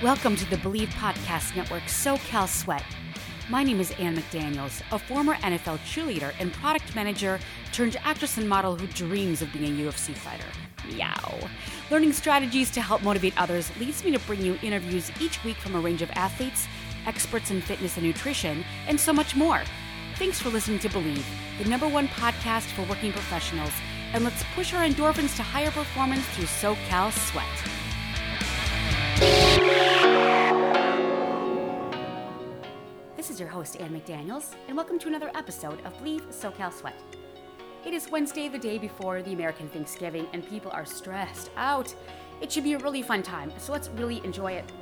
Welcome to the Believe Podcast Network SoCal Sweat. My name is Ann McDaniels, a former NFL cheerleader and product manager turned actress and model who dreams of being a UFC fighter. Meow. Learning strategies to help motivate others leads me to bring you interviews each week from a range of athletes, experts in fitness and nutrition, and so much more. Thanks for listening to Believe, the number one podcast for working professionals, and let's push our endorphins to higher performance through SoCal Sweat. This is your host, Ann McDaniels, and welcome to another episode of Believe SoCal Sweat. It is Wednesday, the day before the American Thanksgiving, and people are stressed out. It should be a really fun time, so let's really enjoy it.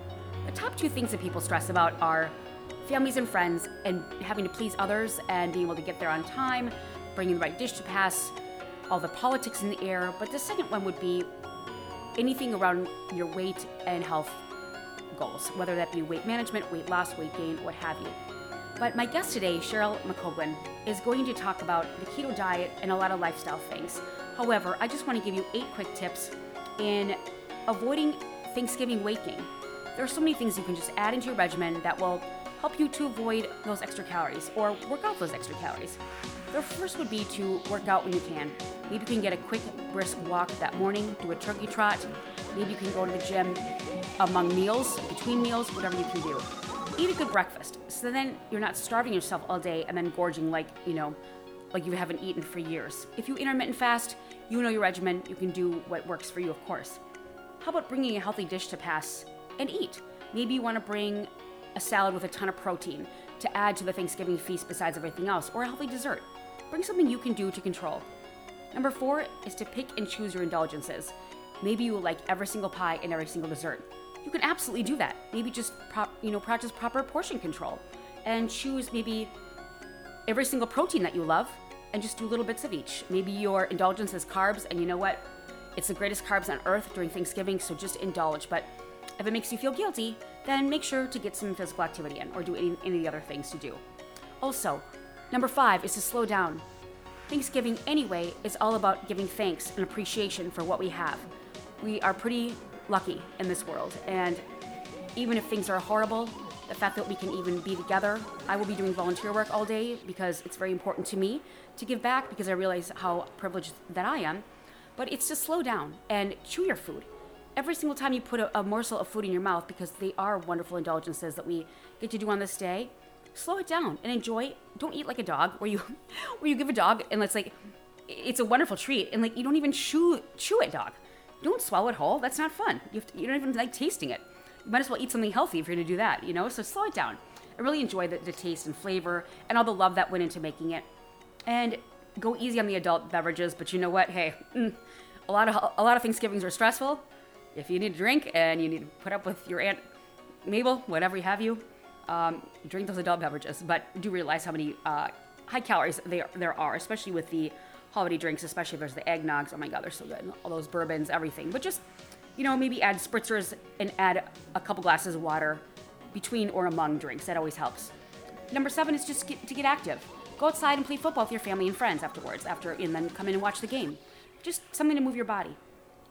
The top two things that people stress about are families and friends, and having to please others, and being able to get there on time, bringing the right dish to pass, all the politics in the air. But the second one would be anything around your weight and health goals, whether that be weight management, weight loss, weight gain, what have you. But my guest today, Cheryl McColgan, is going to talk about the keto diet and a lot of lifestyle things. However, I just want to give you eight quick tips in avoiding Thanksgiving weight gain. There are so many things you can just add into your regimen that will help you to avoid those extra calories or work out those extra calories. The first would be to work out when you can. Maybe you can get a quick, brisk walk that morning, do a turkey trot. Maybe you can go to the gym among meals, between meals, whatever you can do. Eat a good breakfast. So then you're not starving yourself all day and then gorging like, you know, like you haven't eaten for years. If you intermittent fast, you know your regimen, you can do what works for you, of course. How about bringing a healthy dish to pass and eat? Maybe you want to bring a salad with a ton of protein to add to the Thanksgiving feast besides everything else, or a healthy dessert. Bring something you can do to control. Number four is to pick and choose your indulgences. Maybe you like every single pie and every single dessert. You can absolutely do that. Maybe just prop, you know practice proper portion control, and choose maybe every single protein that you love, and just do little bits of each. Maybe your indulgence is carbs, and you know what? It's the greatest carbs on earth during Thanksgiving, so just indulge. But if it makes you feel guilty, then make sure to get some physical activity in or do any, any of the other things to do. Also, number five is to slow down. Thanksgiving, anyway, is all about giving thanks and appreciation for what we have. We are pretty lucky in this world, and even if things are horrible, the fact that we can even be together, I will be doing volunteer work all day because it's very important to me to give back because I realize how privileged that I am. But it's to slow down and chew your food. Every single time you put a, a morsel of food in your mouth, because they are wonderful indulgences that we get to do on this day, slow it down and enjoy. Don't eat like a dog, where you where you give a dog and it's like it's a wonderful treat and like you don't even chew chew it, dog. Don't swallow it whole. That's not fun. You, to, you don't even like tasting it. You might as well eat something healthy if you're gonna do that, you know. So slow it down. I really enjoy the, the taste and flavor and all the love that went into making it. And go easy on the adult beverages, but you know what? Hey, mm, a lot of a lot of Thanksgivings are stressful. If you need a drink and you need to put up with your aunt Mabel, whatever you have you, um, drink those adult beverages. But do realize how many uh, high calories there there are, especially with the holiday drinks, especially if there's the eggnogs. Oh my God, they're so good. All those bourbons, everything. But just you know, maybe add spritzers and add a couple glasses of water between or among drinks. That always helps. Number seven is just get, to get active. Go outside and play football with your family and friends afterwards, after and then come in and watch the game. Just something to move your body.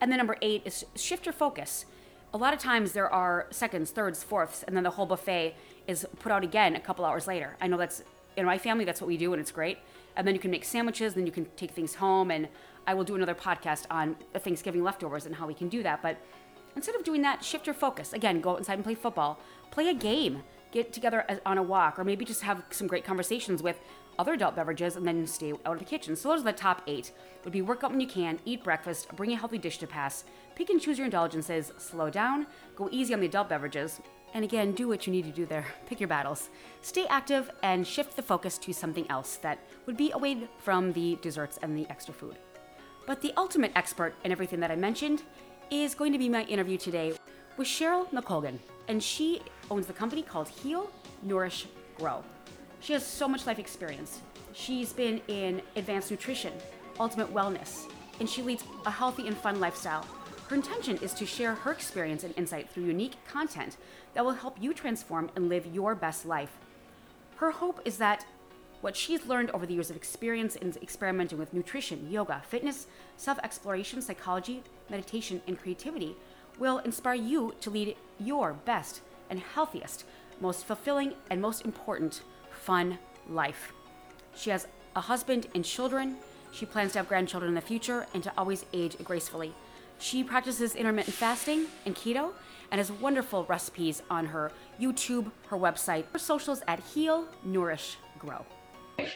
And then number eight is shift your focus. A lot of times there are seconds, thirds, fourths, and then the whole buffet is put out again a couple hours later. I know that's in my family, that's what we do, and it's great. And then you can make sandwiches, then you can take things home, and I will do another podcast on Thanksgiving leftovers and how we can do that. But instead of doing that, shift your focus. Again, go outside and play football, play a game, get together on a walk, or maybe just have some great conversations with other adult beverages and then stay out of the kitchen. So those are the top eight. Would be work out when you can, eat breakfast, bring a healthy dish to pass, pick and choose your indulgences, slow down, go easy on the adult beverages, and again, do what you need to do there. Pick your battles. Stay active and shift the focus to something else that would be away from the desserts and the extra food. But the ultimate expert in everything that I mentioned is going to be my interview today with Cheryl McColgan, and she owns the company called Heal, Nourish, Grow. She has so much life experience. She's been in advanced nutrition, ultimate wellness, and she leads a healthy and fun lifestyle. Her intention is to share her experience and insight through unique content that will help you transform and live your best life. Her hope is that what she's learned over the years of experience in experimenting with nutrition, yoga, fitness, self exploration, psychology, meditation, and creativity will inspire you to lead your best and healthiest, most fulfilling, and most important fun life. She has a husband and children. She plans to have grandchildren in the future and to always age gracefully. She practices intermittent fasting and keto and has wonderful recipes on her YouTube, her website, her socials at Heal, Nourish, Grow.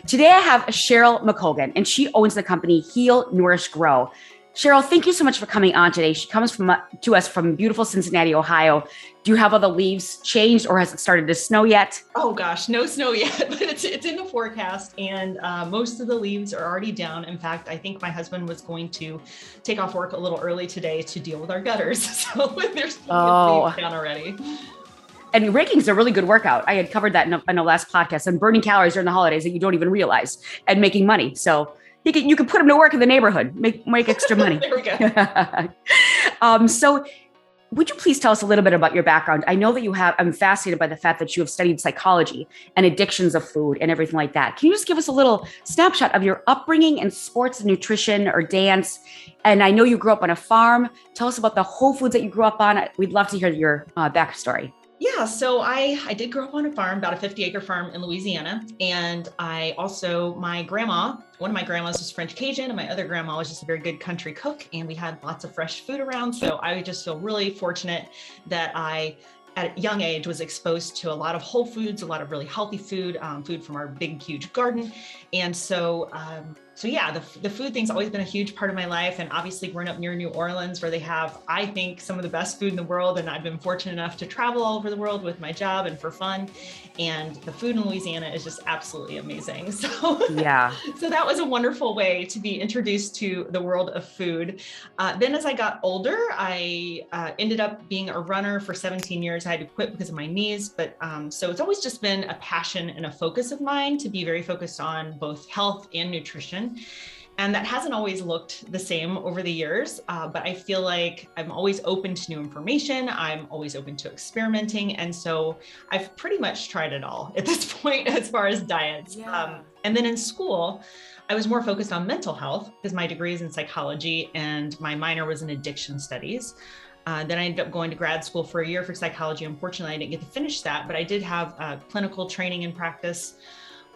Today I have Cheryl McColgan, and she owns the company Heal, Nourish, Grow. Cheryl, thank you so much for coming on today. She comes from to us from beautiful Cincinnati, Ohio. Do you have all the leaves changed, or has it started to snow yet? Oh gosh, no snow yet, but it's it's in the forecast, and uh, most of the leaves are already down. In fact, I think my husband was going to take off work a little early today to deal with our gutters, so there's oh. leaves down already. And raking is a really good workout. I had covered that in a, in a last podcast. And burning calories during the holidays that you don't even realize, and making money. So you can you can put them to work in the neighborhood, make make extra money. there we go. um, so would you please tell us a little bit about your background? I know that you have, I'm fascinated by the fact that you have studied psychology and addictions of food and everything like that. Can you just give us a little snapshot of your upbringing in sports, and nutrition, or dance? And I know you grew up on a farm. Tell us about the whole foods that you grew up on. We'd love to hear your uh, backstory. Yeah, so I I did grow up on a farm, about a 50 acre farm in Louisiana, and I also my grandma, one of my grandmas was French Cajun, and my other grandma was just a very good country cook, and we had lots of fresh food around. So I just feel really fortunate that I at a young age was exposed to a lot of whole foods, a lot of really healthy food, um, food from our big, huge garden. And so um, so yeah, the, the food thing's always been a huge part of my life. And obviously growing up near New Orleans, where they have, I think, some of the best food in the world. And I've been fortunate enough to travel all over the world with my job and for fun. And the food in Louisiana is just absolutely amazing. So yeah, so that was a wonderful way to be introduced to the world of food. Uh, then as I got older, I uh, ended up being a runner for 17 years. I had to quit because of my knees, but um, so it's always just been a passion and a focus of mine to be very focused on both health and nutrition. And that hasn't always looked the same over the years, uh, but I feel like I'm always open to new information. I'm always open to experimenting. And so I've pretty much tried it all at this point as far as diets. Yeah. Um, and then in school, I was more focused on mental health because my degree is in psychology and my minor was in addiction studies. Uh, then I ended up going to grad school for a year for psychology. Unfortunately, I didn't get to finish that, but I did have uh, clinical training and practice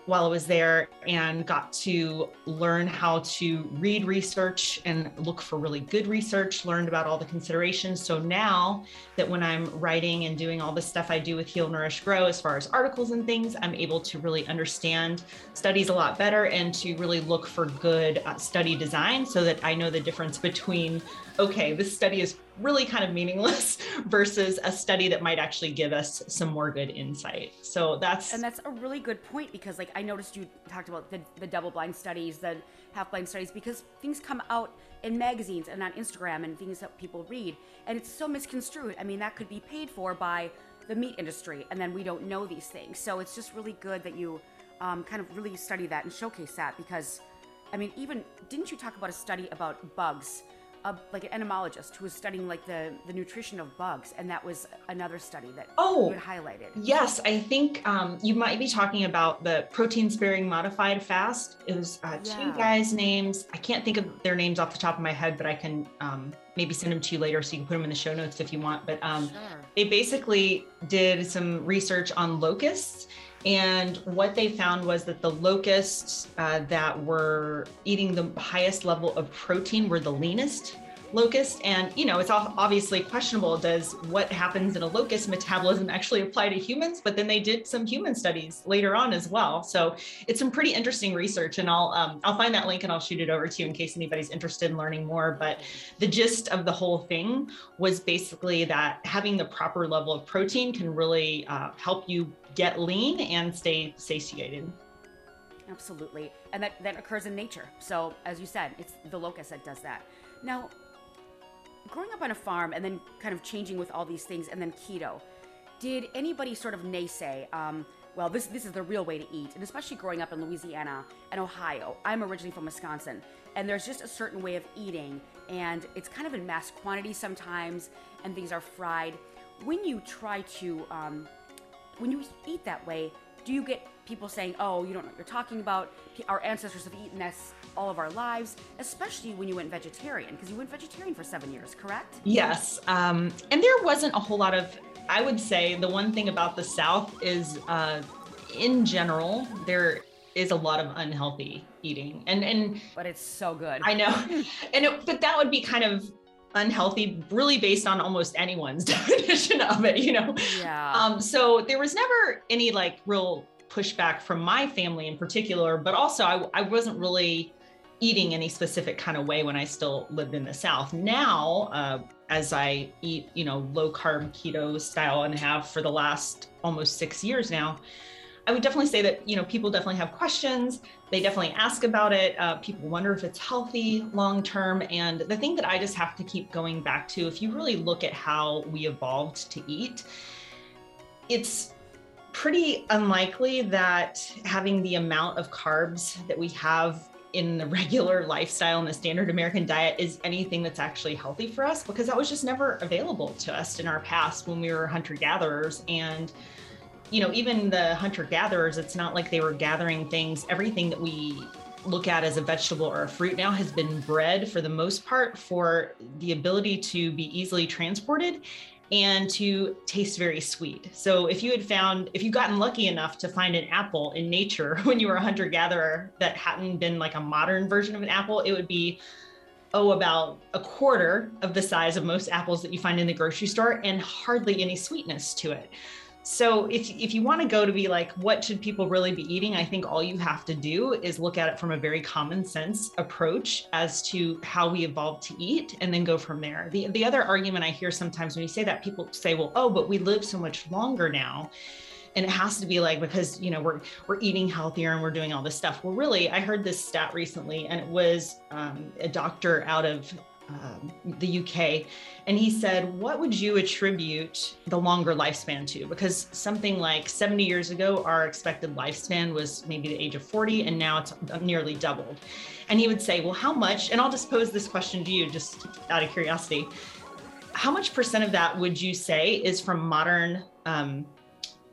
while I was there and got to learn how to read research and look for really good research, learned about all the considerations. So now that when I'm writing and doing all the stuff I do with Heal, Nourish, Grow, as far as articles and things, I'm able to really understand studies a lot better and to really look for good uh, study design so that I know the difference between okay, this study is really kind of meaningless versus a study that might actually give us some more good insight. So that's and that's a really good point because like I noticed you talked about the, the double blind studies, the half blind studies, because things come out in magazines and on Instagram and things that people read, and it's so misconstrued. I mean, that could be paid for by the meat industry, and then we don't know these things. So it's just really good that you um, kind of really study that and showcase that because, I mean, even didn't you talk about a study about bugs? A, like an entomologist who was studying like the the nutrition of bugs, and that was another study that oh you had highlighted. Yes, I think um, you might be talking about the protein sparing modified fast. It was uh, yeah. two guys' names. I can't think of their names off the top of my head, but I can um, maybe send them to you later so you can put them in the show notes if you want. But um, sure. they basically did some research on locusts and what they found was that the locusts uh, that were eating the highest level of protein were the leanest locust. And, you know, it's obviously questionable does what happens in a locust metabolism actually apply to humans? But then they did some human studies later on as well. So it's some pretty interesting research. And I'll, um, I'll find that link and I'll shoot it over to you in case anybody's interested in learning more. But the gist of the whole thing was basically that having the proper level of protein can really uh, help you get lean and stay satiated. Absolutely. And that, that occurs in nature. So, as you said, it's the locust that does that. Now, growing up on a farm and then kind of changing with all these things and then keto, did anybody sort of naysay, um, well, this, this is the real way to eat? And especially growing up in Louisiana and Ohio, I'm originally from Wisconsin, and there's just a certain way of eating, and it's kind of in mass quantity sometimes, and things are fried. When you try to, um, when you eat that way, do you get people saying, oh, you don't know what you're talking about? Our ancestors have eaten this all of our lives, especially when you went vegetarian, because you went vegetarian for seven years, correct? Yes. Um, and there wasn't a whole lot of, I would say the one thing about the South is, uh, in general, there is a lot of unhealthy eating. And, and, But it's so good. I know. and it, but that would be kind of unhealthy, really based on almost anyone's definition of it, you know? yeah. Um, so there was never any like real pushback from my family in particular, but also I, I wasn't really eating any specific kind of way when I still lived in the South. Now, uh, as I eat, you know, low carb keto style and have for the last almost six years now, I would definitely say that, you know, people definitely have questions. They definitely ask about it. Uh, people wonder if it's healthy long term. And the thing that I just have to keep going back to, if you really look at how we evolved to eat, it's pretty unlikely that having the amount of carbs that we have in the regular lifestyle and the standard American diet is anything that's actually healthy for us because that was just never available to us in our past when we were hunter gatherers. And, you know, even the hunter gatherers, it's not like they were gathering things, everything that we look at as a vegetable or a fruit now has been bred for the most part for the ability to be easily transported and to taste very sweet. So if you had found, if you've gotten lucky enough to find an apple in nature when you were a hunter gatherer that hadn't been like a modern version of an apple, it would be, oh, about a quarter of the size of most apples that you find in the grocery store and hardly any sweetness to it. So if if you want to go to be like what should people really be eating, I think all you have to do is look at it from a very common sense approach as to how we evolved to eat and then go from there. The the other argument I hear sometimes when you say that people say, "Well, oh, but we live so much longer now." And it has to be like because you know we're we're eating healthier and we're doing all this stuff. Well, really, I heard this stat recently, and it was um, a doctor out of um, the UK, and he said, What would you attribute the longer lifespan to? Because something like 70 years ago, our expected lifespan was maybe the age of 40, and now it's nearly doubled. And he would say, Well, how much? And I'll just pose this question to you, just out of curiosity. How much percent of that would you say is from modern? Um,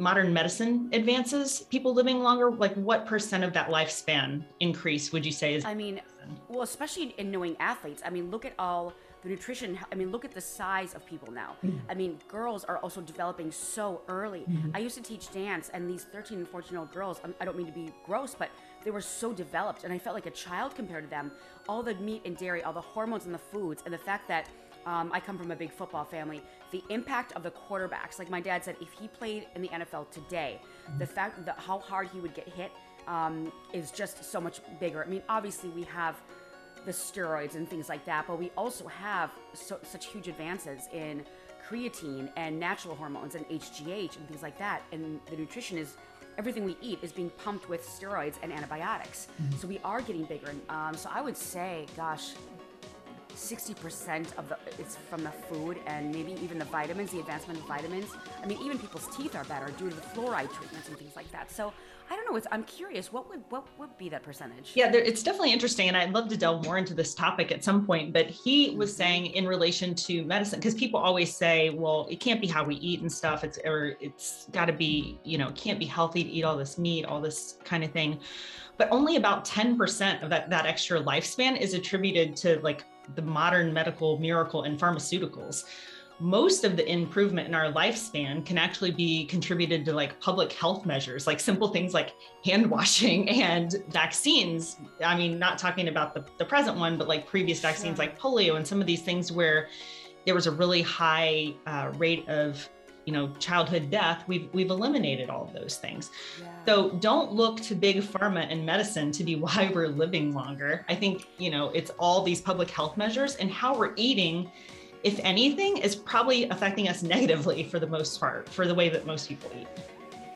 modern medicine advances people living longer like what percent of that lifespan increase would you say is I mean, well, especially in knowing athletes. I mean, look at all the nutrition. I mean, look at the size of people now. Mm-hmm. I mean, girls are also developing so early. Mm-hmm. I used to teach dance, and these 13 and 14 year old girls, I'm- I don't mean to be gross, but they were so developed, and I felt like a child compared to them. All the meat and dairy, all the hormones and the foods, and the fact that um, I come from a big football family. The impact of the quarterbacks, like my dad said, if he played in the NFL today, the fact that how hard he would get hit um, is just so much bigger. I mean, obviously we have the steroids and things like that, but we also have so, such huge advances in creatine and natural hormones and HGH and things like that. And the nutrition is everything we eat is being pumped with steroids and antibiotics. So we are getting bigger. Um, so I would say, gosh, 60% of the it's from the food and maybe even the vitamins, the advancement of vitamins. I mean, even people's teeth are better due to the fluoride treatments and things like that. So I don't know. It's, I'm curious. What would what would be that percentage? Yeah, there, it's definitely interesting, and I'd love to delve more into this topic at some point. But he was mm-hmm. saying in relation to medicine, because people always say, "Well, it can't be how we eat and stuff. It's or it's got to be, you know, it can't be healthy to eat all this meat, all this kind of thing." But only about 10% of that that extra lifespan is attributed to like the modern medical miracle in pharmaceuticals most of the improvement in our lifespan can actually be contributed to like public health measures, like simple things like hand washing and vaccines. I mean, not talking about the, the present one, but like previous vaccines Sure. like polio and some of these things where there was a really high uh, rate of you know childhood death we've we've eliminated all of those things Yeah. so don't look to big pharma and medicine to be why we're living longer. I think, you know, it's all these public health measures and how we're eating, if anything, is probably affecting us negatively for the most part, for the way that most people eat.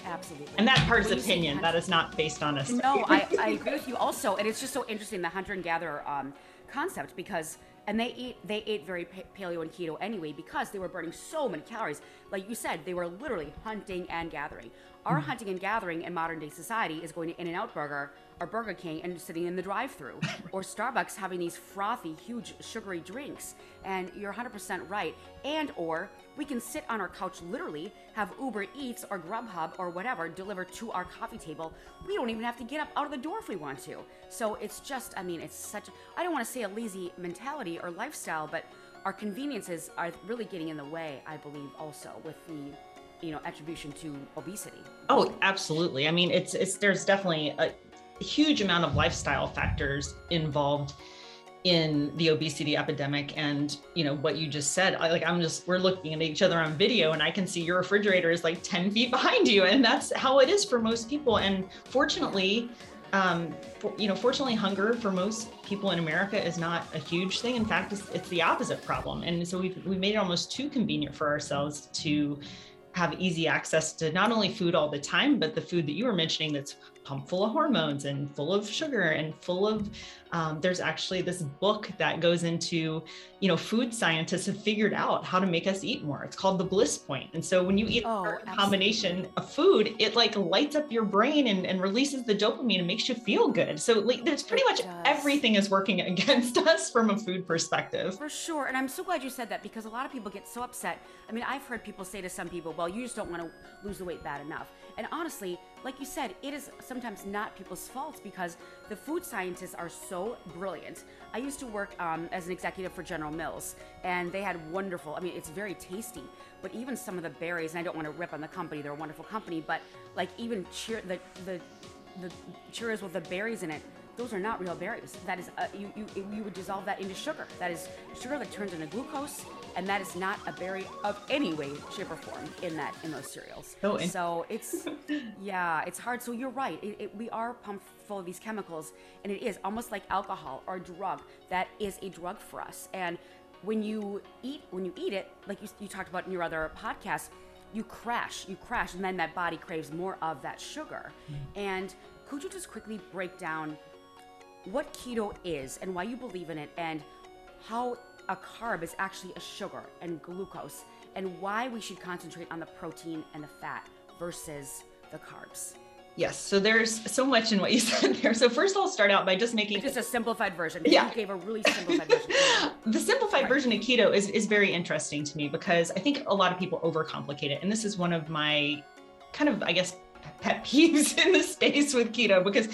Absolutely. And that part is When you say opinion. That is not based on us. No, I, I agree with you also. And it's just so interesting the hunter and gatherer um, concept because and they eat they ate very paleo and keto anyway because they were burning so many calories. Like you said, they were literally hunting and gathering. Our mm-hmm. hunting and gathering in modern day society is going to In-N-Out Burger or Burger King and sitting in the drive-through, or Starbucks having these frothy, huge, sugary drinks. And you're 100% right. And or we can sit on our couch, literally have Uber Eats or Grubhub or whatever delivered to our coffee table. We don't even have to get up out of the door if we want to. So it's just, I mean, it's such. I don't want to say a lazy mentality or lifestyle, but our conveniences are really getting in the way. I believe also with the you know attribution to obesity Oh, absolutely. I mean, it's it's there's definitely a huge amount of lifestyle factors involved in the obesity epidemic and you know what you just said I, like i'm just we're looking at each other on video and i can see your refrigerator is like 10 feet behind you and that's how it is for most people and fortunately um, for, you know fortunately hunger for most people in america is not a huge thing in fact it's, it's the opposite problem and so we've, we've made it almost too convenient for ourselves to have easy access to not only food all the time, but the food that you were mentioning that's pumped full of hormones and full of sugar and full of. Um, there's actually this book that goes into, you know, food scientists have figured out how to make us eat more. It's called the bliss point. And so when you eat Oh, a combination of food, it like lights up your brain and, and releases the dopamine and makes you feel good. So like there's pretty much everything is working against us from a food perspective. For sure. And I'm so glad you said that because a lot of people get so upset. I mean, I've heard people say to some people, well, you just don't want to lose the weight bad enough. And honestly, like you said, it is sometimes not people's faults because the food scientists are so brilliant. I used to work um, as an executive for General Mills, and they had wonderful, I mean, it's very tasty, but even some of the berries, and I don't want to rip on the company, they're a wonderful company, but like even cheer, the, the, the Cheerios with the berries in it, those are not real berries. That is, uh, you, you, you would dissolve that into sugar. That is sugar that turns into glucose, and that is not a berry of any way, shape, or form in that in those cereals. Oh, and- so it's, yeah, it's hard. So you're right. It, it, we are pumped full of these chemicals, and it is almost like alcohol or a drug. That is a drug for us. And when you eat, when you eat it, like you, you talked about in your other podcast, you crash, you crash, and then that body craves more of that sugar. Mm-hmm. And could you just quickly break down what keto is and why you believe in it and how a carb is actually a sugar and glucose and why we should concentrate on the protein and the fat versus the carbs. Yes. So there's so much in what you said there. So first I'll start out by just making Just a simplified version. Yeah. You gave a really simplified version. the simplified Right. version of keto is, is very interesting to me because I think a lot of people overcomplicate it. And this is one of my kind of, I guess, pet peeves in the space with keto because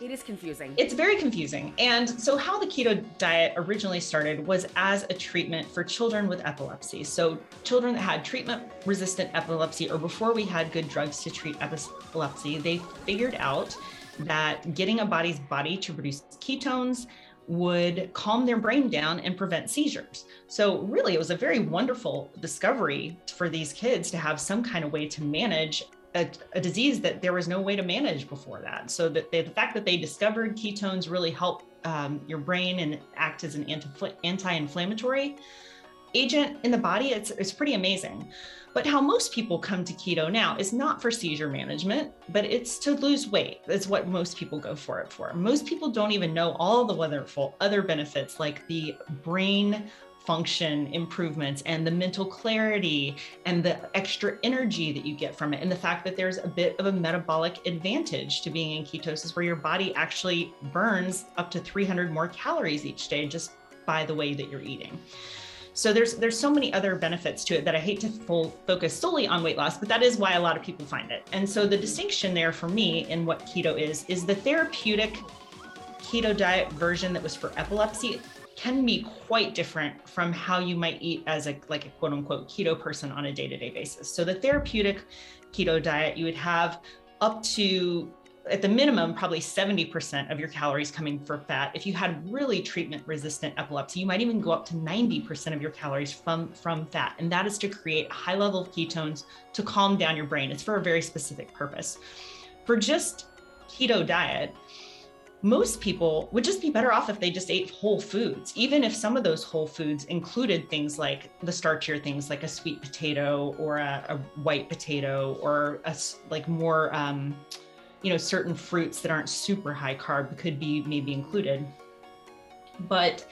It is confusing. it's very confusing. And so, how the keto diet originally started was as a treatment for children with epilepsy. So, children that had treatment resistant epilepsy, or before we had good drugs to treat epilepsy, they figured out that getting a body's body to produce ketones would calm their brain down and prevent seizures. So, really, it was a very wonderful discovery for these kids to have some kind of way to manage a, a disease that there was no way to manage before that. So that they, the fact that they discovered ketones really help um, your brain and act as an anti- anti-inflammatory agent in the body, it's, it's pretty amazing. But how most people come to keto now is not for seizure management, but it's to lose weight. That's what most people go for it for. Most people don't even know all the wonderful other benefits like the brain function improvements and the mental clarity and the extra energy that you get from it and the fact that there's a bit of a metabolic advantage to being in ketosis where your body actually burns up to 300 more calories each day just by the way that you're eating so there's there's so many other benefits to it that I hate to full focus solely on weight loss, but that is why a lot of people find it. And so the distinction there for me in what keto is is the therapeutic keto diet version that was for epilepsy can be quite different from how you might eat as a like a quote unquote keto person on a day-to-day basis. So the therapeutic keto diet you would have up to at the minimum probably 70% of your calories coming from fat. If you had really treatment resistant epilepsy, you might even go up to 90% of your calories from from fat. And that is to create a high level of ketones to calm down your brain. It's for a very specific purpose. For just keto diet, most people would just be better off if they just ate whole foods, even if some of those whole foods included things like the starchier things like a sweet potato or a, a white potato or a like more, um, you know, certain fruits that aren't super high carb could be maybe included. But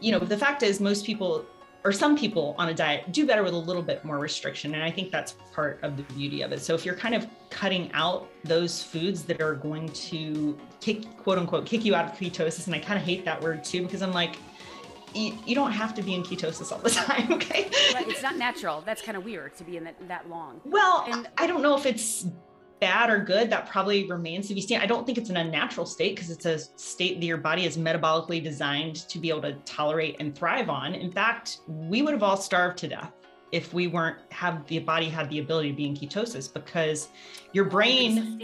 you know, the fact is, most people or some people on a diet do better with a little bit more restriction. And I think that's part of the beauty of it. So if you're kind of cutting out those foods that are going to kick, quote unquote, kick you out of ketosis, and I kind of hate that word too, because I'm like, you, you don't have to be in ketosis all the time, okay? Right, it's not natural. That's kind of weird to be in that, that long. Well, And- I don't know if it's bad or good. That probably remains to be seen. I don't think it's an unnatural state because it's a state that your body is metabolically designed to be able to tolerate and thrive on. In fact, we would have all starved to death if we weren't have the body had the ability to be in ketosis because your brain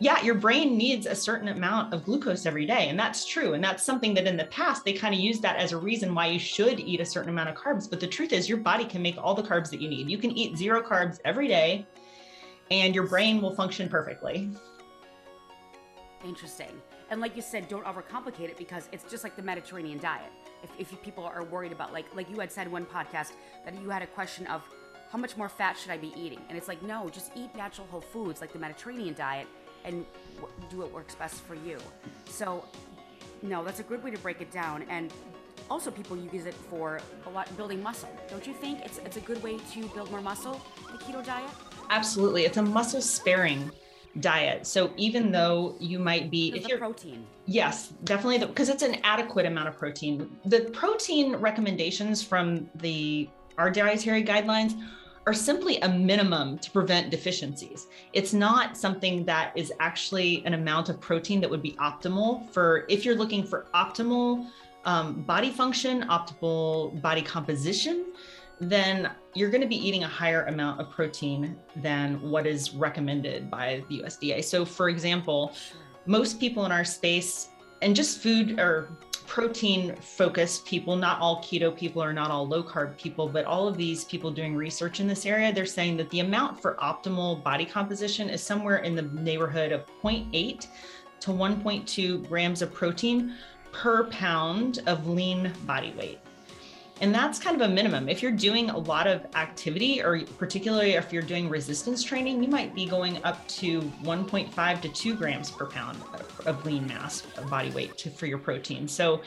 yeah, your brain needs a certain amount of glucose every day. And that's true. And that's something that in the past, they kind of used that as a reason why you should eat a certain amount of carbs. But the truth is, your body can make all the carbs that you need. You can eat zero carbs every day, and your brain will function perfectly. Interesting. And like you said, don't overcomplicate it because it's just like the Mediterranean diet. If, if people are worried about, like, like you had said one podcast that you had a question of how much more fat should I be eating? And it's like, no, just eat natural whole foods like the Mediterranean diet and w- do what works best for you. So, no, that's a good way to break it down. And also, people use it for a lot building muscle. Don't you think it's it's a good way to build more muscle? The keto diet. Absolutely. It's a muscle sparing diet. So even though you might be, if you're protein. Yes, definitely, because it's an adequate amount of protein. The protein recommendations from the our dietary guidelines are simply a minimum to prevent deficiencies. It's not something that is actually an amount of protein that would be optimal for if you're looking for optimal um, body function, optimal body composition. Then you're going to be eating a higher amount of protein than what is recommended by the USDA. So, for example, most people in our space and just food or protein focused people not all keto people or not all low carb people but all of these people doing research in this area they're saying that the amount for optimal body composition is somewhere in the neighborhood of 0.8 to 1.2 grams of protein per pound of lean body weight and that's kind of a minimum. If you're doing a lot of activity, or particularly if you're doing resistance training, you might be going up to 1.5 to 2 grams per pound of- lean mass of body weight to, for your protein. So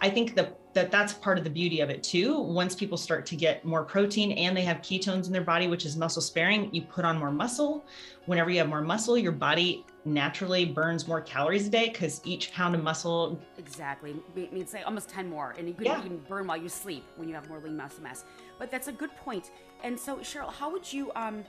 I think that, that that's part of the beauty of it too. Once people start to get more protein and they have ketones in their body, which is muscle sparing, you put on more muscle. Whenever you have more muscle, your body naturally burns more calories a day because each pound of muscle Exactly. It means like almost 10 more. And you could Yeah. even burn while you sleep when you have more lean muscle mass. But that's a good point. And so, Cheryl, how would you, um,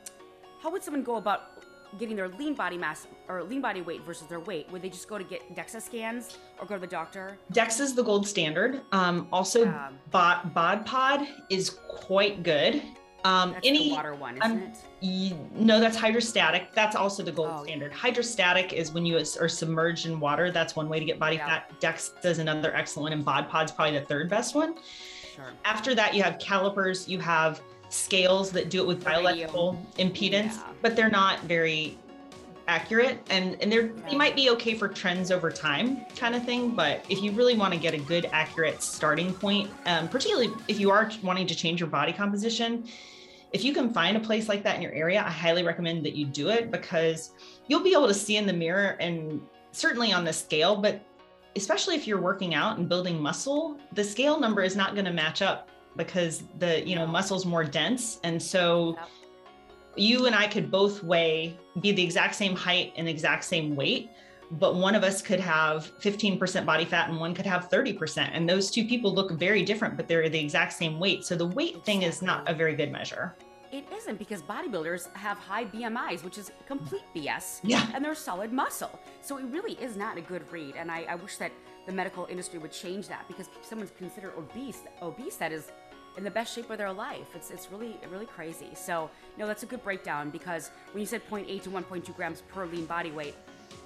how would someone go about getting their lean body mass or lean body weight versus their weight? Would they just go to get DEXA scans or go to the doctor? Dex is the gold standard. Um, also, Um, Bod, Bod Pod is quite good. Um, That's any the water one, isn't I'm- it? y- no, that's hydrostatic. That's also the gold Oh. standard. Hydrostatic is when you is- are submerged in water. That's one way to get body Yeah. fat. Dex is another excellent one, and Bod Pod's probably the third best one. Sure. After that, you have calipers. You have scales that do it with bioelectrical impedance, Yeah. but they're not very accurate and and they're they might be okay for trends over time kind of thing but if you really want to get a good accurate starting point um, particularly if you are wanting to change your body composition if you can find a place like that in your area i highly recommend that you do it because you'll be able to see in the mirror and certainly on the scale but especially if you're working out and building muscle the scale number is not going to match up because the you know No. muscle's more dense and so. You and I could both weigh, be the exact same height and exact same weight, but one of us could have 15% body fat and one could have 30%. And those two people look very different, but they're the exact same weight. So the weight thing is not a very good measure. It isn't because bodybuilders have high BMIs, which is complete BS. Yeah. And they're solid muscle. So it really is not a good read. And I, I wish that the medical industry would change that because someone's considered obese, obese that is in the best shape of their life. It's, it's really, really crazy. So, no, that's a good breakdown because when you said 0.8 to 1.2 grams per lean body weight,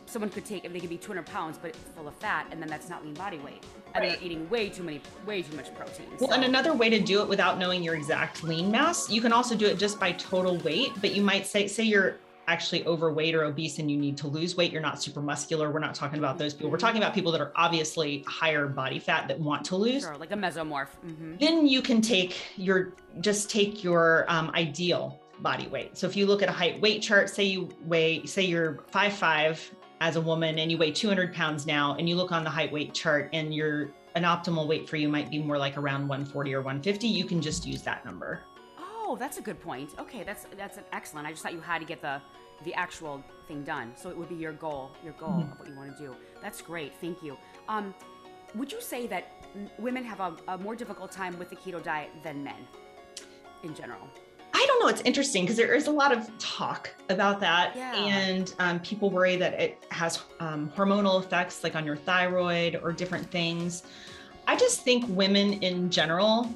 someone could take, if they could be 200 pounds, but full of fat, and then that's not lean body weight. And Right. they're eating way too many, way too much protein. Well, and another way to do it without knowing your exact lean mass, you can also do it just by total weight, but you might say, say you're actually overweight or obese and you need to lose weight, you're not super muscular. We're not talking about those people. We're talking about people that are obviously higher body fat that want to lose. Sure, like a mesomorph. hmm then you can take your just take your um, ideal body weight so if you look at a height weight chart say you weigh say you're five five as a woman and you weigh 200 pounds now and you look on the height weight chart and your an optimal weight for you might be more like around 140 or 150, you can just use that number. Oh, that's a good point. Okay, that's that's an excellent. I just thought you had to get the the actual thing done. So it would be your goal, your goal Mhm. of what you want to do. That's great. Thank you. Um, would you say that women have a, a more difficult time with the keto diet than men in general? I don't know. It's interesting because there is a lot of talk about that, Yeah. and um, people worry that it has um, hormonal effects, like on your thyroid or different things. I just think women in general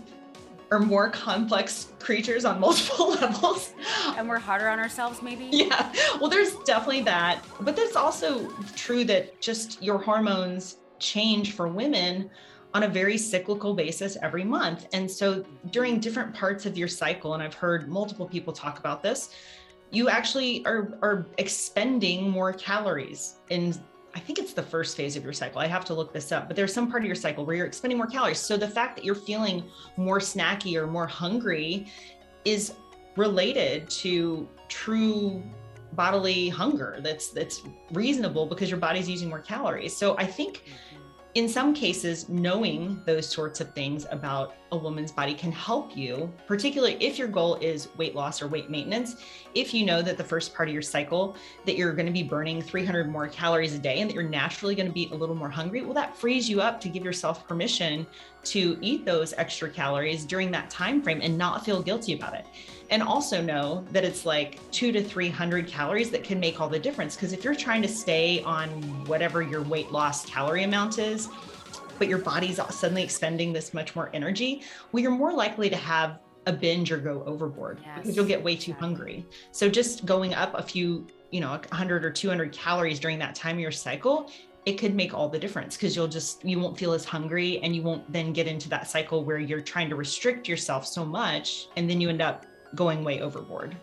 are more complex creatures on multiple levels. And we're harder on ourselves, maybe. Yeah. Well, there's definitely that. But there's also true that just your hormones change for women on a very cyclical basis every month. And so during different parts of your cycle, and I've heard multiple people talk about this, you actually are, are expending more calories in I think it's the first phase of your cycle. I have to look this up, but there's some part of your cycle where you're expending more calories. So the fact that you're feeling more snacky or more hungry is related to true bodily hunger that's that's reasonable because your body's using more calories. So I think in some cases knowing those sorts of things about a woman's body can help you, particularly if your goal is weight loss or weight maintenance. If you know that the first part of your cycle that you're going to be burning 300 more calories a day and that you're naturally going to be a little more hungry, well that frees you up to give yourself permission to eat those extra calories during that time frame and not feel guilty about it and also know that it's like two to 300 calories that can make all the difference. Because if you're trying to stay on whatever your weight loss calorie amount is, but your body's suddenly expending this much more energy, well, you're more likely to have a binge or go overboard because you'll get way too hungry. So just going up a few, you know, 100 or 200 calories during that time of your cycle, it could make all the difference because you'll just you won't feel as hungry and you won't then get into that cycle where you're trying to restrict yourself so much and then you end up going way overboard.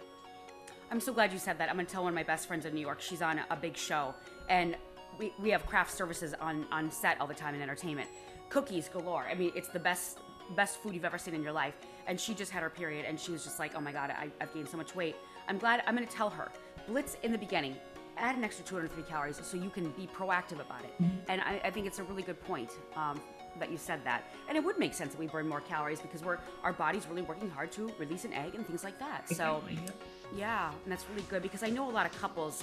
I'm so glad you said that. I'm gonna tell one of my best friends in New York. She's on a big show, and we, we have craft services on on set all the time in entertainment. Cookies galore. I mean, it's the best best food you've ever seen in your life. And she just had her period, and she was just like, "Oh my god, I, I've gained so much weight." I'm glad. I'm gonna tell her. Blitz in the beginning. Add an extra 250 calories so you can be proactive about it. And I, I think it's a really good point um, that you said that. And it would make sense that we burn more calories because we're our body's really working hard to release an egg and things like that. So. Yeah, and that's really good because I know a lot of couples.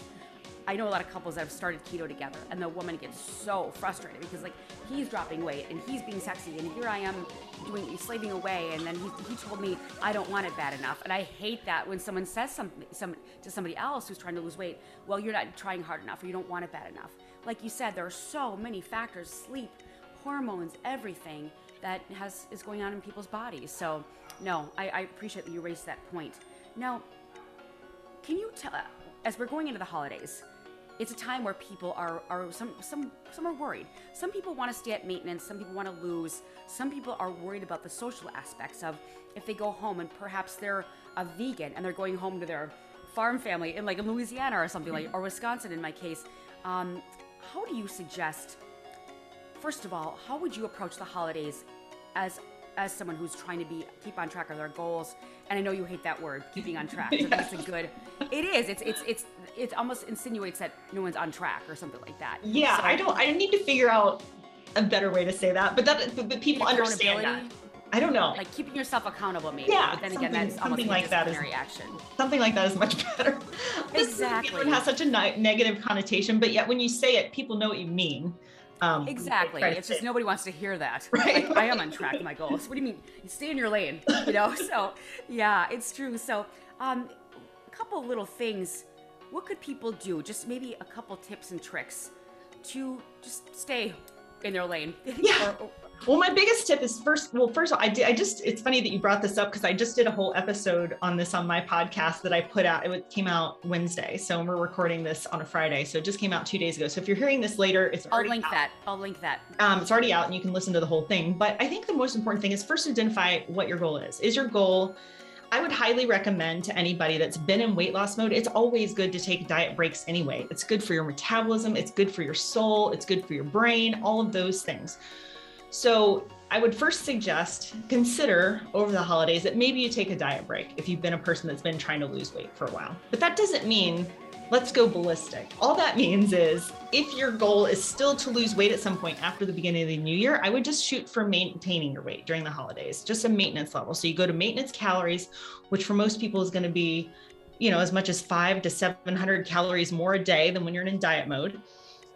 I know a lot of couples that have started keto together, and the woman gets so frustrated because like he's dropping weight and he's being sexy, and here I am doing slaving away, and then he, he told me I don't want it bad enough, and I hate that when someone says something some, to somebody else who's trying to lose weight. Well, you're not trying hard enough, or you don't want it bad enough. Like you said, there are so many factors: sleep, hormones, everything that has is going on in people's bodies. So, no, I, I appreciate that you raised that point. Now, can you tell as we're going into the holidays it's a time where people are are some some some are worried some people want to stay at maintenance some people want to lose some people are worried about the social aspects of if they go home and perhaps they're a vegan and they're going home to their farm family in like in louisiana or something like or wisconsin in my case um, how do you suggest first of all how would you approach the holidays as as someone who's trying to be keep on track of their goals and i know you hate that word keeping on track. It's a good it is it's it's it's it almost insinuates that no one's on track or something like that Yeah, So- I don't. I need to figure out a better way to say that, but that but, but people understand that. I don't know. like keeping yourself accountable maybe Yeah, but then again something- that's something like that is- action Something like that is much better. Exactly. It has such a negative connotation, but yet when you say it, people know what you mean. Um, Exactly. It's just nobody wants to hear that. Right. Like, I am on track with my goals. What do you mean? You stay in your lane, you know? So, yeah, it's true. So, um, a couple little things. What could people do? Just maybe a couple tips and tricks to just stay in their lane. Yeah. Or- or- Well, my biggest tip is first. Well, first of all, I did. I just. It's funny that you brought this up because I just did a whole episode on this on my podcast that I put out. It came out Wednesday, so we're recording this on a Friday. So it just came out two days ago. So if you're hearing this later, it's I'll link out. that. I'll link that. um, it's already out and you can listen to the whole thing. But I think the most important thing is first identify what your goal is. Is your goal? I would highly recommend to anybody that's been in weight loss mode, it's always good to take diet breaks anyway. It's good for your metabolism, it's good for your soul, it's good for your brain, all of those things. So I would first suggest consider over the holidays that maybe you take a diet break if you've been a person that's been trying to lose weight for a while. But that doesn't mean let's go ballistic. All that means is if your goal is still to lose weight at some point after the beginning of the new year, I would just shoot for maintaining your weight during the holidays, just a maintenance level. So you go to maintenance calories, which for most people is going to be, you know, as much as five to 700 calories more a day than when you're in diet mode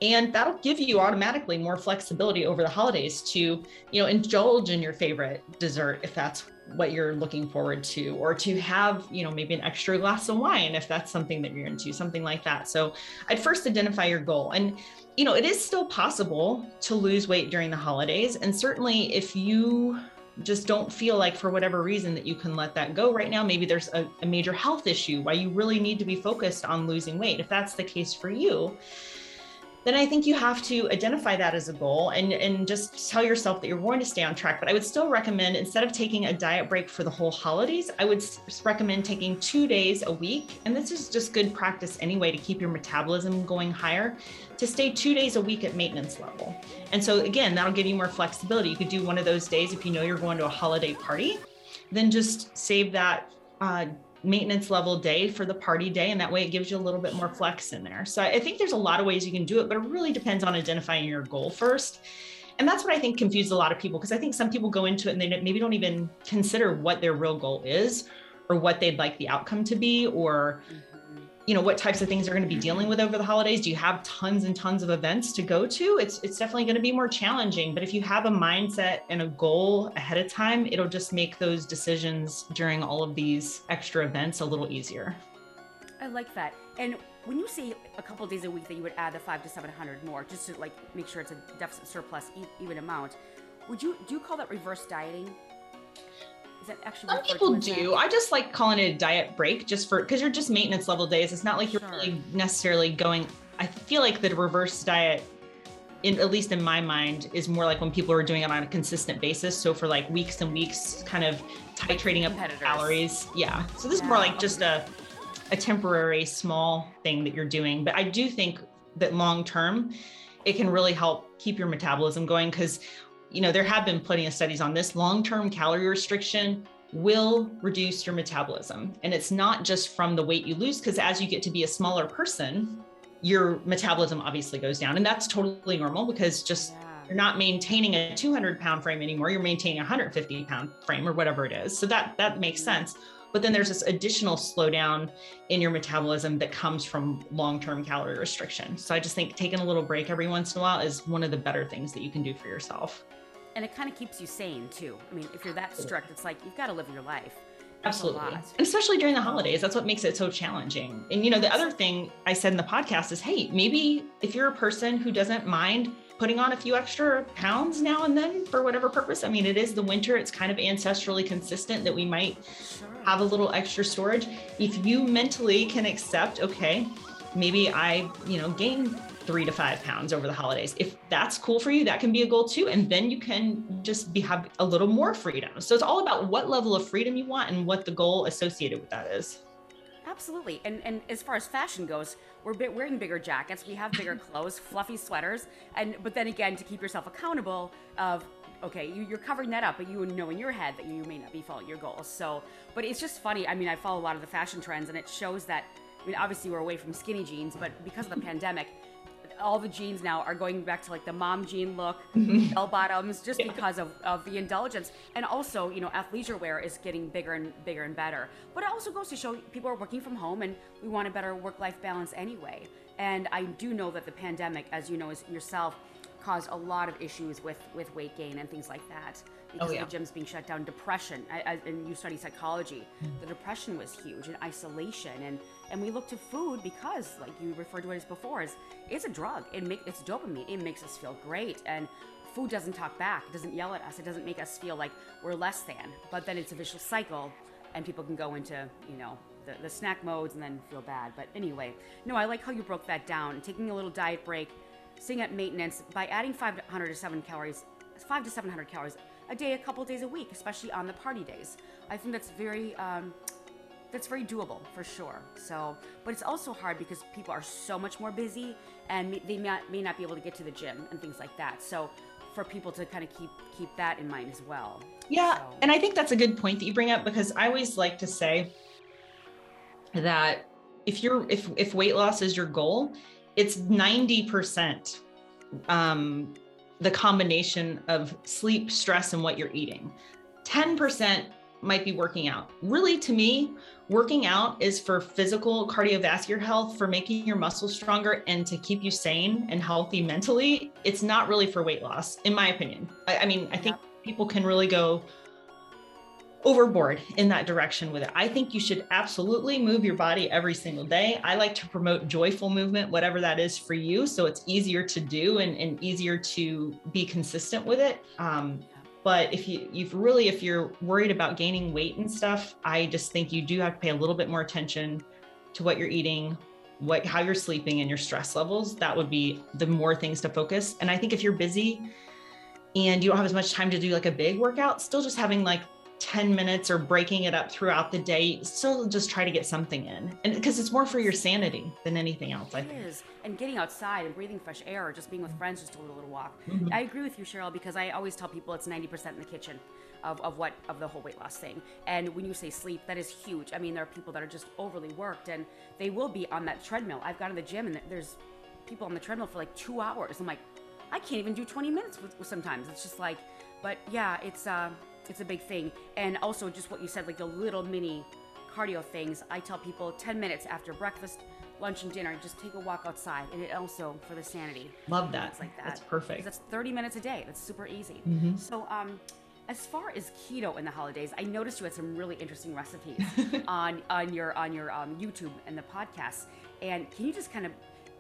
and that'll give you automatically more flexibility over the holidays to you know indulge in your favorite dessert if that's what you're looking forward to or to have you know maybe an extra glass of wine if that's something that you're into something like that. So i'd first identify your goal. And you know it is still possible to lose weight during the holidays. And certainly if you just don't feel like for whatever reason that you can let that go right now maybe there's a, a major health issue why you really need to be focused on losing weight. If that's the case for you then I think you have to identify that as a goal and, and just tell yourself that you're going to stay on track. But I would still recommend instead of taking a diet break for the whole holidays, I would recommend taking two days a week. And this is just good practice anyway to keep your metabolism going higher, to stay two days a week at maintenance level. And so, again, that'll give you more flexibility. You could do one of those days if you know you're going to a holiday party, then just save that. Uh, maintenance level day for the party day. And that way it gives you a little bit more flex in there. So I think there's a lot of ways you can do it, but it really depends on identifying your goal first. And that's what I think confuses a lot of people because I think some people go into it and they maybe don't even consider what their real goal is or what they'd like the outcome to be or you know what types of things are going to be dealing with over the holidays. Do you have tons and tons of events to go to? It's it's definitely going to be more challenging but if you have a mindset and a goal ahead of time it'll just make those decisions during all of these extra events a little easier. I like that. And when you say a couple days a week that you would add the five to seven hundred more just to like make sure it's a deficit surplus even amount would you do you call that reverse dieting is that actually some people do? I just like calling it a diet break, just for because you're just maintenance level days. It's not like you're sure. really necessarily going. I feel like the reverse diet in, at least in my mind, is more like when people are doing it on a consistent basis. So for like weeks and weeks, kind of titrating up calories. Yeah. So this yeah. is more like just a a temporary small thing that you're doing. But I do think that long term, it can really help keep your metabolism going because you know, there have been plenty of studies on this. Long term calorie restriction will reduce your metabolism. And it's not just from the weight you lose, because as you get to be a smaller person, your metabolism obviously goes down. And that's totally normal because just yeah. you're not maintaining a 200 pound frame anymore. You're maintaining a 150 pound frame or whatever it is. So that that makes mm-hmm. sense. But then there's this additional slowdown in your metabolism that comes from long term calorie restriction. So I just think taking a little break every once in a while is one of the better things that you can do for yourself and it kind of keeps you sane too. I mean, if you're that strict, it's like you've got to live your life. Absolutely. And especially during the holidays, that's what makes it so challenging. And you know, the other thing I said in the podcast is, hey, maybe if you're a person who doesn't mind putting on a few extra pounds now and then for whatever purpose. I mean, it is the winter, it's kind of ancestrally consistent that we might sure. have a little extra storage. If you mentally can accept, okay, maybe I, you know, gain three to five pounds over the holidays. If that's cool for you, that can be a goal too. And then you can just be have a little more freedom. So it's all about what level of freedom you want and what the goal associated with that is. Absolutely. And and as far as fashion goes, we're wearing bigger jackets, we have bigger clothes, fluffy sweaters, and but then again, to keep yourself accountable of okay, you, are covering that up, but you know in your head that you may not be following your goals. So, but it's just funny. I mean, I follow a lot of the fashion trends, and it shows that. I mean, obviously we're away from skinny jeans, but because of the pandemic, all the jeans now are going back to like the mom jean look, mm-hmm. bell bottoms, just because of, of the indulgence. And also, you know, athleisure wear is getting bigger and bigger and better. But it also goes to show people are working from home and we want a better work life balance anyway. And I do know that the pandemic, as you know as yourself, caused a lot of issues with, with weight gain and things like that because oh, yeah. the gyms being shut down. Depression, I, I, and you study psychology, mm. the depression was huge and isolation. And, and we look to food because, like you referred to it as before, is it's a drug. It make, it's dopamine. It makes us feel great. And food doesn't talk back. It doesn't yell at us. It doesn't make us feel like we're less than. But then it's a vicious cycle, and people can go into, you know, the, the snack modes and then feel bad. But anyway, no, I like how you broke that down. Taking a little diet break, staying at maintenance by adding 500 to 7 calories, 5 to 700 calories a day, a couple days a week, especially on the party days. I think that's very um, that's very doable for sure. So, but it's also hard because people are so much more busy and they may not, may not be able to get to the gym and things like that. So, for people to kind of keep keep that in mind as well. Yeah, so. and I think that's a good point that you bring up because I always like to say that if you're if if weight loss is your goal, it's 90% um, the combination of sleep, stress, and what you're eating. 10% might be working out. Really, to me, working out is for physical cardiovascular health, for making your muscles stronger, and to keep you sane and healthy mentally. It's not really for weight loss, in my opinion. I, I mean, I think people can really go overboard in that direction with it. I think you should absolutely move your body every single day. I like to promote joyful movement, whatever that is for you. So it's easier to do and, and easier to be consistent with it. Um, but if you you've really if you're worried about gaining weight and stuff, I just think you do have to pay a little bit more attention to what you're eating, what how you're sleeping and your stress levels. That would be the more things to focus. And I think if you're busy and you don't have as much time to do like a big workout, still just having like 10 minutes or breaking it up throughout the day, still just try to get something in. And because it's more for your sanity than anything else, I think. is. And getting outside and breathing fresh air or just being with friends just to do a little walk. Mm-hmm. I agree with you, Cheryl, because I always tell people it's 90% in the kitchen of, of what of the whole weight loss thing. And when you say sleep, that is huge. I mean, there are people that are just overly worked and they will be on that treadmill. I've gone to the gym and there's people on the treadmill for like two hours. I'm like, I can't even do 20 minutes with, with sometimes. It's just like, but yeah, it's uh, it's a big thing. And also just what you said, like the little mini cardio things. I tell people 10 minutes after breakfast, lunch, and dinner, just take a walk outside. And it also for the sanity. Love that. It's like that. That's perfect. Mm-hmm. That's 30 minutes a day. That's super easy. So, um, as far as keto in the holidays, I noticed you had some really interesting recipes on on your on your um, YouTube and the podcast. And can you just kind of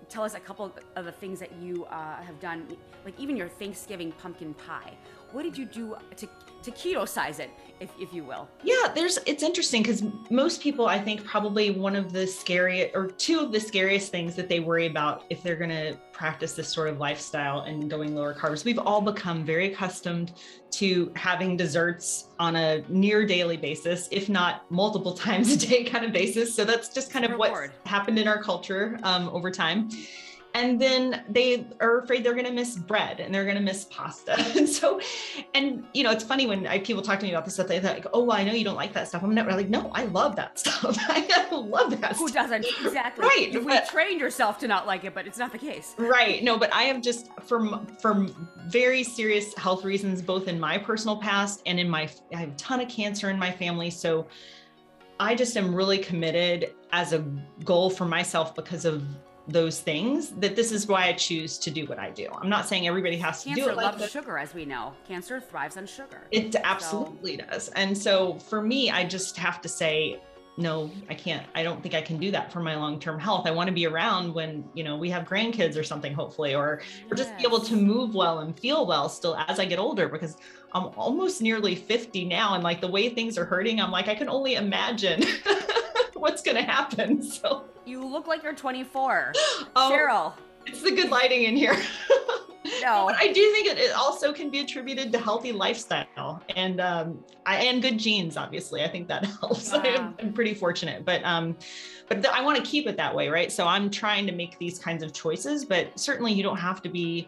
tell us a couple of the things that you uh, have done, like even your Thanksgiving pumpkin pie? What did you do to to keto size it, if, if you will? Yeah, there's it's interesting because most people, I think, probably one of the scary or two of the scariest things that they worry about if they're going to practice this sort of lifestyle and going lower carbs. We've all become very accustomed to having desserts on a near daily basis, if not multiple times a day kind of basis. So that's just kind of what's Reward. happened in our culture um, over time. And then they are afraid they're going to miss bread and they're going to miss pasta. And so, and you know, it's funny when I, people talk to me about this stuff, they're like, oh, well, I know you don't like that stuff. I'm never like, no, I love that stuff. I love that stuff. Who stuff. doesn't? Exactly. Right, We but- trained yourself to not like it, but it's not the case. Right. No, but I have just from from very serious health reasons, both in my personal past and in my I have a ton of cancer in my family. So I just am really committed as a goal for myself because of those things that this is why I choose to do what I do. I'm not saying everybody has to do Cancer it like loves this. sugar, as we know. Cancer thrives on sugar. It absolutely does. And so for me, I just have to say, no, I can't. I don't think I can do that for my long-term health. I want to be around when, you know, we have grandkids or something, hopefully, or or just be able to move well and feel well still as I get older because I'm almost nearly 50 now. And like the way things are hurting, I'm like, I can only imagine what's gonna happen. So You look like you're 24. Oh. Cheryl. it's the good lighting in here. No. But I do think it, it also can be attributed to healthy lifestyle and um, I, and good genes. Obviously, I think that helps. I am, I'm pretty fortunate, but um, but th- I want to keep it that way, right? So I'm trying to make these kinds of choices, but certainly you don't have to be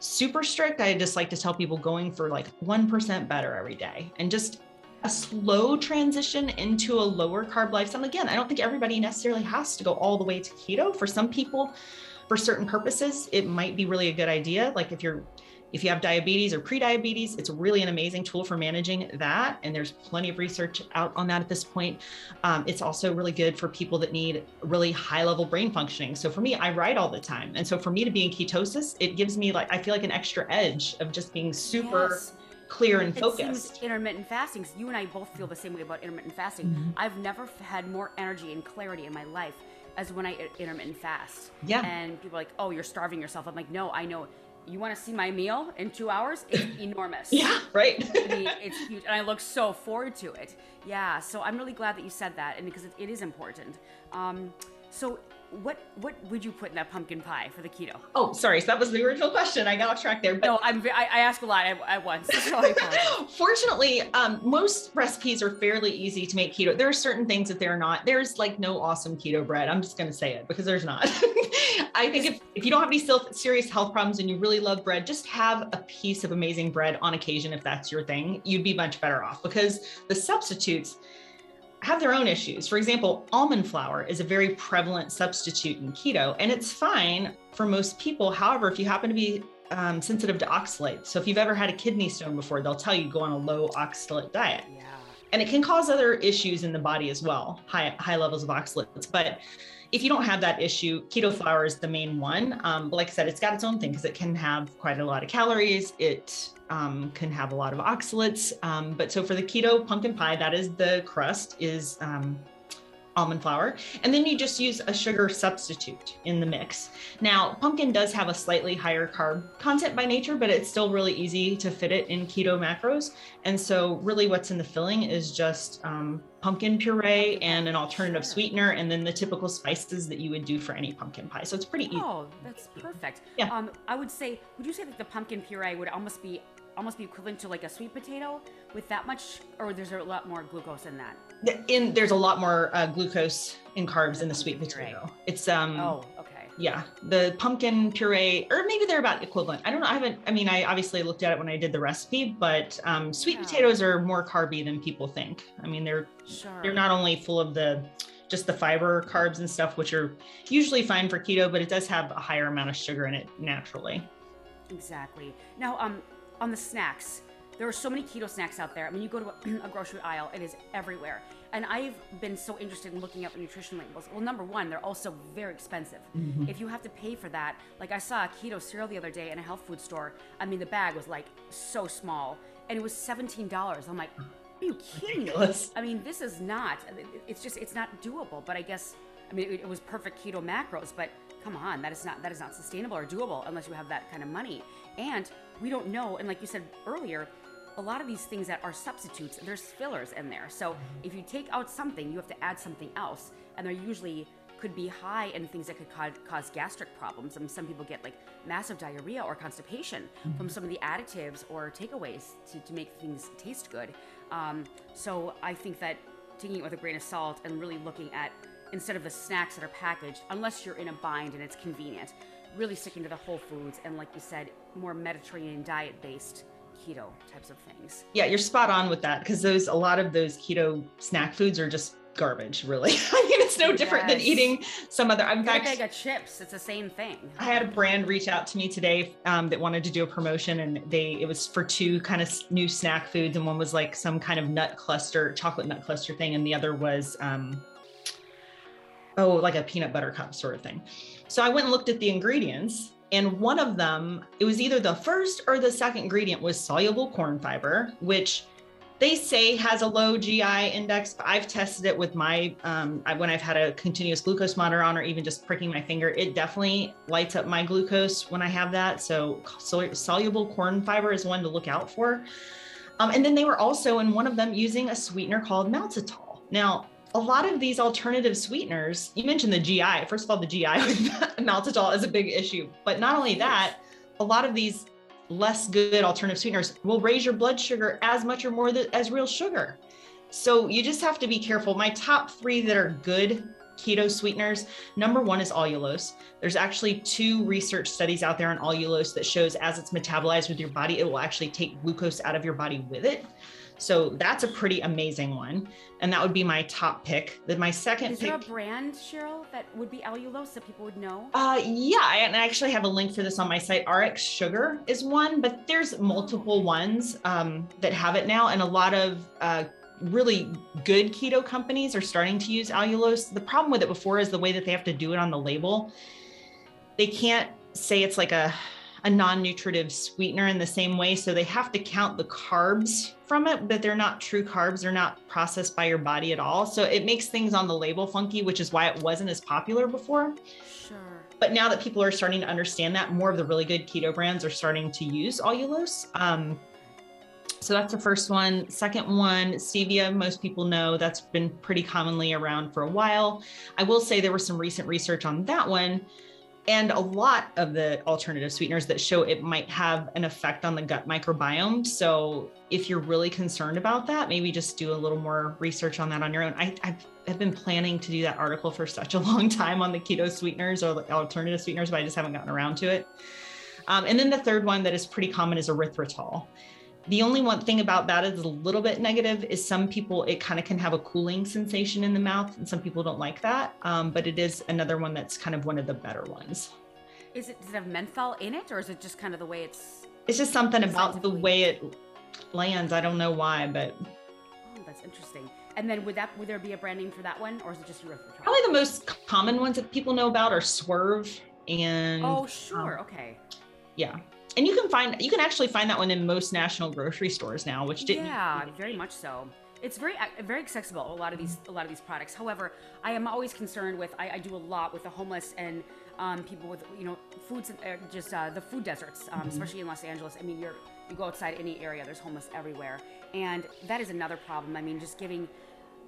super strict. I just like to tell people going for like one percent better every day and just a slow transition into a lower carb lifestyle. Again, I don't think everybody necessarily has to go all the way to keto. For some people, for certain purposes, it might be really a good idea. Like if you're if you have diabetes or pre-diabetes, it's really an amazing tool for managing that. And there's plenty of research out on that at this point. Um, it's also really good for people that need really high level brain functioning. So for me, I write all the time. And so for me to be in ketosis, it gives me like, I feel like an extra edge of just being super Yes. Clear and It focused. seems intermittent fasting. You and I both feel the same way about intermittent fasting. Mm-hmm. I've never had more energy and clarity in my life as when I i- intermittent fast. Yeah. And people are like, "Oh, you're starving yourself." I'm like, "No, I know. You want to see my meal in two hours? It's enormous. yeah, right. I mean, it's huge, and I look so forward to it. Yeah, so I'm really glad that you said that, and because it, it is important. Um, so, what what would you put in that pumpkin pie for the keto? oh, sorry. So that was the original question. I got off track there. But No, I'm I, I ask a lot at, at once, so Fortunately, um, most recipes are fairly easy to make keto. There are certain things that they're not. There's like no awesome keto bread. I'm just going to say it because there's not. I think if, if you don't have any serious health problems and you really love bread, just have a piece of amazing bread on occasion if that's your thing. You'd be much better off because the substitutes, have their own issues. For example, almond flour is a very prevalent substitute in keto, and it's fine for most people. However, if you happen to be um, sensitive to oxalate, so if you've ever had a kidney stone before, they'll tell you go on a low oxalate diet. Yeah. And it can cause other issues in the body as well, high high levels of oxalates. But if you don't have that issue, keto flour is the main one. Um, but like I said, it's got its own thing because it can have quite a lot of calories. It um, can have a lot of oxalates. Um, but so for the keto pumpkin pie, that is the crust is um, almond flour. And then you just use a sugar substitute in the mix. Now, pumpkin does have a slightly higher carb content by nature, but it's still really easy to fit it in keto macros. And so, really, what's in the filling is just um, pumpkin puree and an alternative sweetener, and then the typical spices that you would do for any pumpkin pie. So, it's pretty easy. Oh, that's perfect. Yeah. Um, I would say, would you say that the pumpkin puree would almost be almost be equivalent to like a sweet potato with that much, or there's a lot more glucose in that? In there's a lot more uh, glucose in carbs in the sweet potato. It's um Oh. Yeah the pumpkin puree or maybe they're about equivalent i don't know i haven't i mean i obviously looked at it when i did the recipe but um, sweet Yeah. potatoes are more carby than people think i mean they're Sure. they're not only full of the just the fiber carbs and stuff which are usually fine for keto but it does have a higher amount of sugar in it naturally Exactly. Now, um, on the snacks, there are so many keto snacks out there. I mean, you go to a, a grocery aisle, it is everywhere. And I've been so interested in looking up the nutrition labels. Well, number one, they're also very expensive. Mm-hmm. If you have to pay for that, like I saw a keto cereal the other day in a health food store. I mean, the bag was like so small, and it was seventeen dollars. I'm like, are you kidding me? I mean, this is not. It's just it's not doable. But I guess I mean it, it was perfect keto macros, but come on, that is not that is not sustainable or doable unless you have that kind of money. And we don't know. And like you said earlier, a lot of these things that are substitutes, there's fillers in there. So if you take out something, you have to add something else, and they're usually could be high in things that could cause, cause gastric problems. I mean, some people get like massive diarrhea or constipation from some of the additives or takeaways to, to make things taste good. Um, so I think that taking it with a grain of salt and really looking at instead of the snacks that are packaged, unless you're in a bind and it's convenient, really sticking to the whole foods and, like you said, more Mediterranean diet based keto types of things. yeah you're spot on with that because those a lot of those keto snack foods are just garbage really i mean it's no different than eating some other in fact bag of chips, it's the same thing. I had a brand reach out to me today um, that wanted to do a promotion, and they it was for two kind of new snack foods, and one was like some kind of nut cluster, chocolate nut cluster thing, and the other was um, oh, like a peanut butter cup sort of thing. So I went and looked at the ingredients, and one of them, it was either the first or the second ingredient was soluble corn fiber, which they say has a low GI index, but I've tested it with my um, when I've had a continuous glucose monitor on, or even just pricking my finger. It definitely lights up my glucose when I have that. So, sol- soluble corn fiber is one to look out for. Um, and then they were also in one of them using a sweetener called maltitol. Now, a lot of these alternative sweeteners, you mentioned the GI. First of all, the GI with maltitol is a big issue, but not only that, a lot of these less good alternative sweeteners will raise your blood sugar as much or more th- as real sugar. So you just have to be careful. My top three that are good keto sweeteners number one is allulose. There's actually two research studies out there on allulose that shows as it's metabolized with your body, it will actually take glucose out of your body with it. So that's a pretty amazing one. And that would be my top pick. Then my second Is pick. there a brand, Cheryl, that would be allulose that people would know? Uh, yeah, I- and I actually have a link for this on my site. RX Sugar is one, but there's multiple ones um, that have it now, and a lot of uh, really good keto companies are starting to use allulose. The problem with it before is the way that they have to do it on the label. They can't say it's like a a non-nutritive sweetener in the same way, so they have to count the carbs from it, but they're not true carbs. They're not processed by your body at all. So it makes things on the label funky, which is why it wasn't as popular before. Sure. But now that people are starting to understand that, more of the really good keto brands are starting to use allulose. Um, so that's the first one. Second one, stevia. Most people know that's been pretty commonly around for a while. I will say there was some recent research on that one and a lot of the alternative sweeteners that show it might have an effect on the gut microbiome. So if you're really concerned about that, maybe just do a little more research on that on your own. I, I've, I've been planning to do that article for such a long time on the keto sweeteners or the alternative sweeteners, but I just haven't gotten around to it. Um, and then the third one that is pretty common is erythritol. The only one thing about that is a little bit negative is some people it kind of can have a cooling sensation in the mouth and some people don't like that um, but it is another one that's kind of one of the better ones Is it does it have menthol in it, or is it just kind of the way it's? it's just something about the way it lands i don't know why but Oh, that's interesting. And then would that would there be a brand name for that one, or is it just your probably the most common ones that people know about are swerve and Oh, sure. Okay. yeah and you can find you can actually find that one in most national grocery stores now which didn't Yeah, very much so. It's very very accessible. A lot of these a lot of these products. However, I am always concerned with. I, I do a lot with the homeless and um, people with you know foods uh, just uh, the food deserts, um, especially in Los Angeles. I mean, you're you go outside any area, there's homeless everywhere, and that is another problem. I mean, just giving.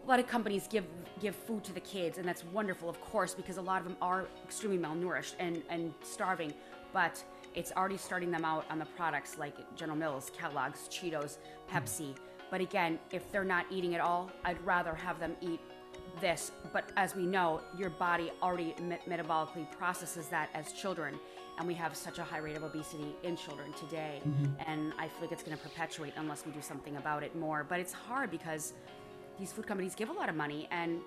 A lot of companies give give food to the kids, and that's wonderful, of course, because a lot of them are extremely malnourished and and starving. But it's already starting them out on the products like General Mills, Kellogg's, Cheetos, Pepsi. But again, if they're not eating at all, I'd rather have them eat this. But as we know, your body already me- metabolically processes that as children. And we have such a high rate of obesity in children today. Mm-hmm. And I feel like it's going to perpetuate unless we do something about it more. But it's hard because these food companies give a lot of money and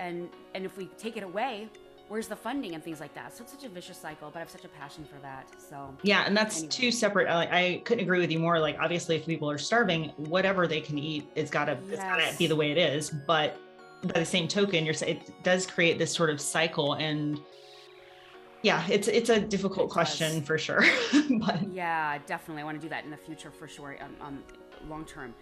and and if we take it away where's the funding and things like that so it's such a vicious cycle but i have such a passion for that so Yeah, and that's Anyway. two separate. I, I couldn't agree with you more. Like, obviously, if people are starving, whatever they can eat, it's gotta, it's gotta be the way it is. But by the same token, you're it does create this sort of cycle, and yeah, it's it's a difficult It question does. for sure. but yeah definitely i want to do that in the future for sure um, um, long term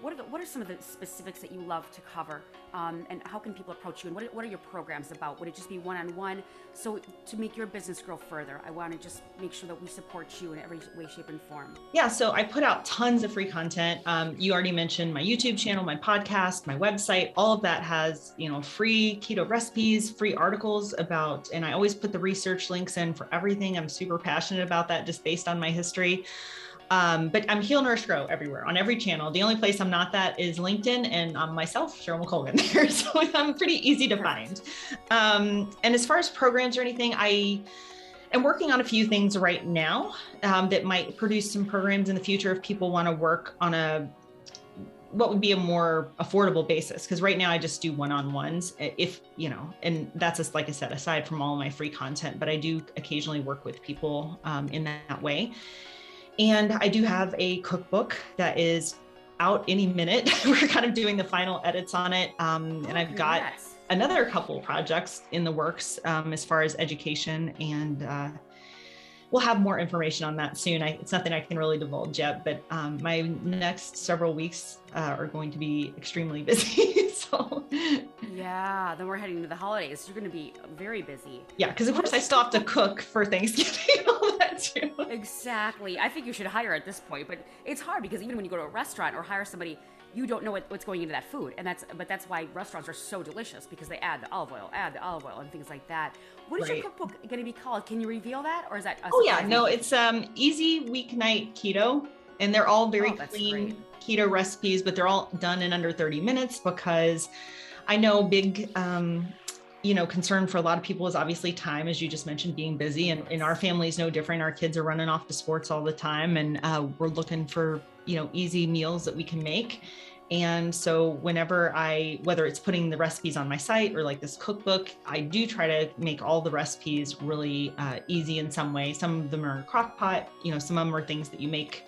what are, the, what are some of the specifics that you love to cover um, and how can people approach you and what are, what are your programs about would it just be one-on-one so to make your business grow further i want to just make sure that we support you in every way shape and form yeah, so I put out tons of free content. Um, you already mentioned my YouTube channel, my podcast, my website. All of that has, you know, free keto recipes, free articles about, and I always put the research links in for everything. I'm super passionate about that just based on my history. Um, but I'm Heal Nourish Grow everywhere on every channel. The only place I'm not that is LinkedIn and um, myself, Cheryl McColgan there. So I'm pretty easy to find. Um, and as far as programs or anything, I am working on a few things right now um, that might produce some programs in the future if people want to work on a what would be a more affordable basis because right now i just do one-on-ones if you know and that's just like i said aside from all my free content but i do occasionally work with people um, in that way and i do have a cookbook that is out any minute. We're kind of doing the final edits on it um, and i've got Congrats. another couple projects in the works um, as far as education and uh, we'll have more information on that soon. I, it's nothing i can really divulge yet but um, my next several weeks uh, are going to be extremely busy yeah then we're heading to the holidays you're going to be very busy yeah because of course i still have to cook for thanksgiving and all that too Exactly. I think you should hire at this point, but it's hard because even when you go to a restaurant or hire somebody, you don't know what, what's going into that food, and that's but that's why restaurants are so delicious because they add the olive oil, add the olive oil, and things like that. What is your cookbook going to be called? Can you reveal that, or is that? a oh yeah no it's um easy weeknight keto and they're all very Oh, clean keto recipes but they're all done in under 30 minutes because i know big um you know concern for a lot of people is obviously time as you just mentioned being busy. And in our family is no different. Our kids are running off to sports all the time. And uh, we're looking for you know easy meals that we can make. And so whenever i whether it's putting the recipes on my site or like this cookbook i do try to make all the recipes really uh, easy in some way. Some of them are crock pot you know some of them are things that you make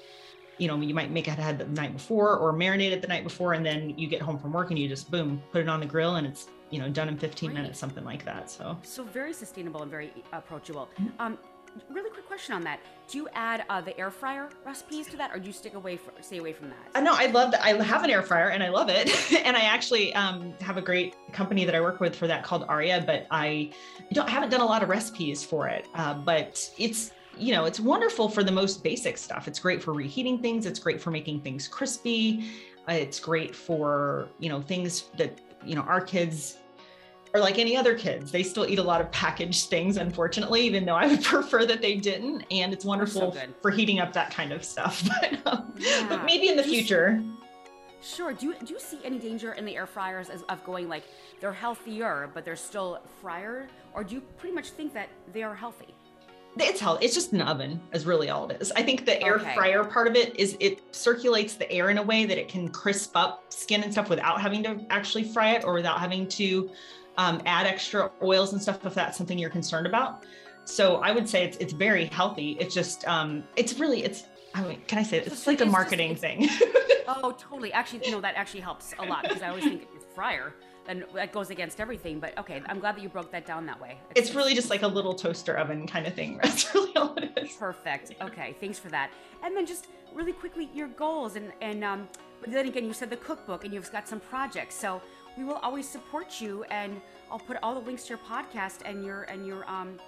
you know you might make it ahead the night before or marinate it the night before and then you get home from work and you just boom put it on the grill and it's you know done in 15 Great. minutes something like that so So very sustainable and very approachable. Mm-hmm. Um, really quick question on that: Do you add uh, the air fryer recipes to that, or do you stick away from stay away from that? I know I love that. I have an air fryer and I love it. and I actually um, have a great company that I work with for that called Aria, but I don't haven't done a lot of recipes for it. Uh, but it's you know it's wonderful for the most basic stuff. It's great for reheating things. It's great for making things crispy. Uh, it's great for you know things that you know our kids are like any other kids. They still eat a lot of packaged things, unfortunately, even though I would prefer that they didn't. And it's wonderful good. for heating up that kind of stuff. But, um, Yeah. but maybe in the future. Sure. Do you do you see any danger in the air fryers as, of going like they're healthier, but they're still fryer, or do you pretty much think that they are healthy? It's healthy. It's just an oven, is really all it is. I think the air Okay. fryer part of it is it circulates the air in a way that it can crisp up skin and stuff without having to actually fry it or without having to um, add extra oils and stuff if that's something you're concerned about. So I would say it's it's very healthy. It's just um, it's really it's. I mean, can I say it? It's it's like a marketing it's- thing. Oh, totally. Actually, you know, that actually helps a lot because I always think fryer, and that goes against everything. But okay, I'm glad that you broke that down that way. it's really just like a little toaster oven kind of thing. That's really all it is. perfect. Okay, thanks for that. And then just really quickly, your goals and and um, but then again, you said the cookbook and you've got some projects. So we will always support you, and I'll put all the links to your podcast and your and your um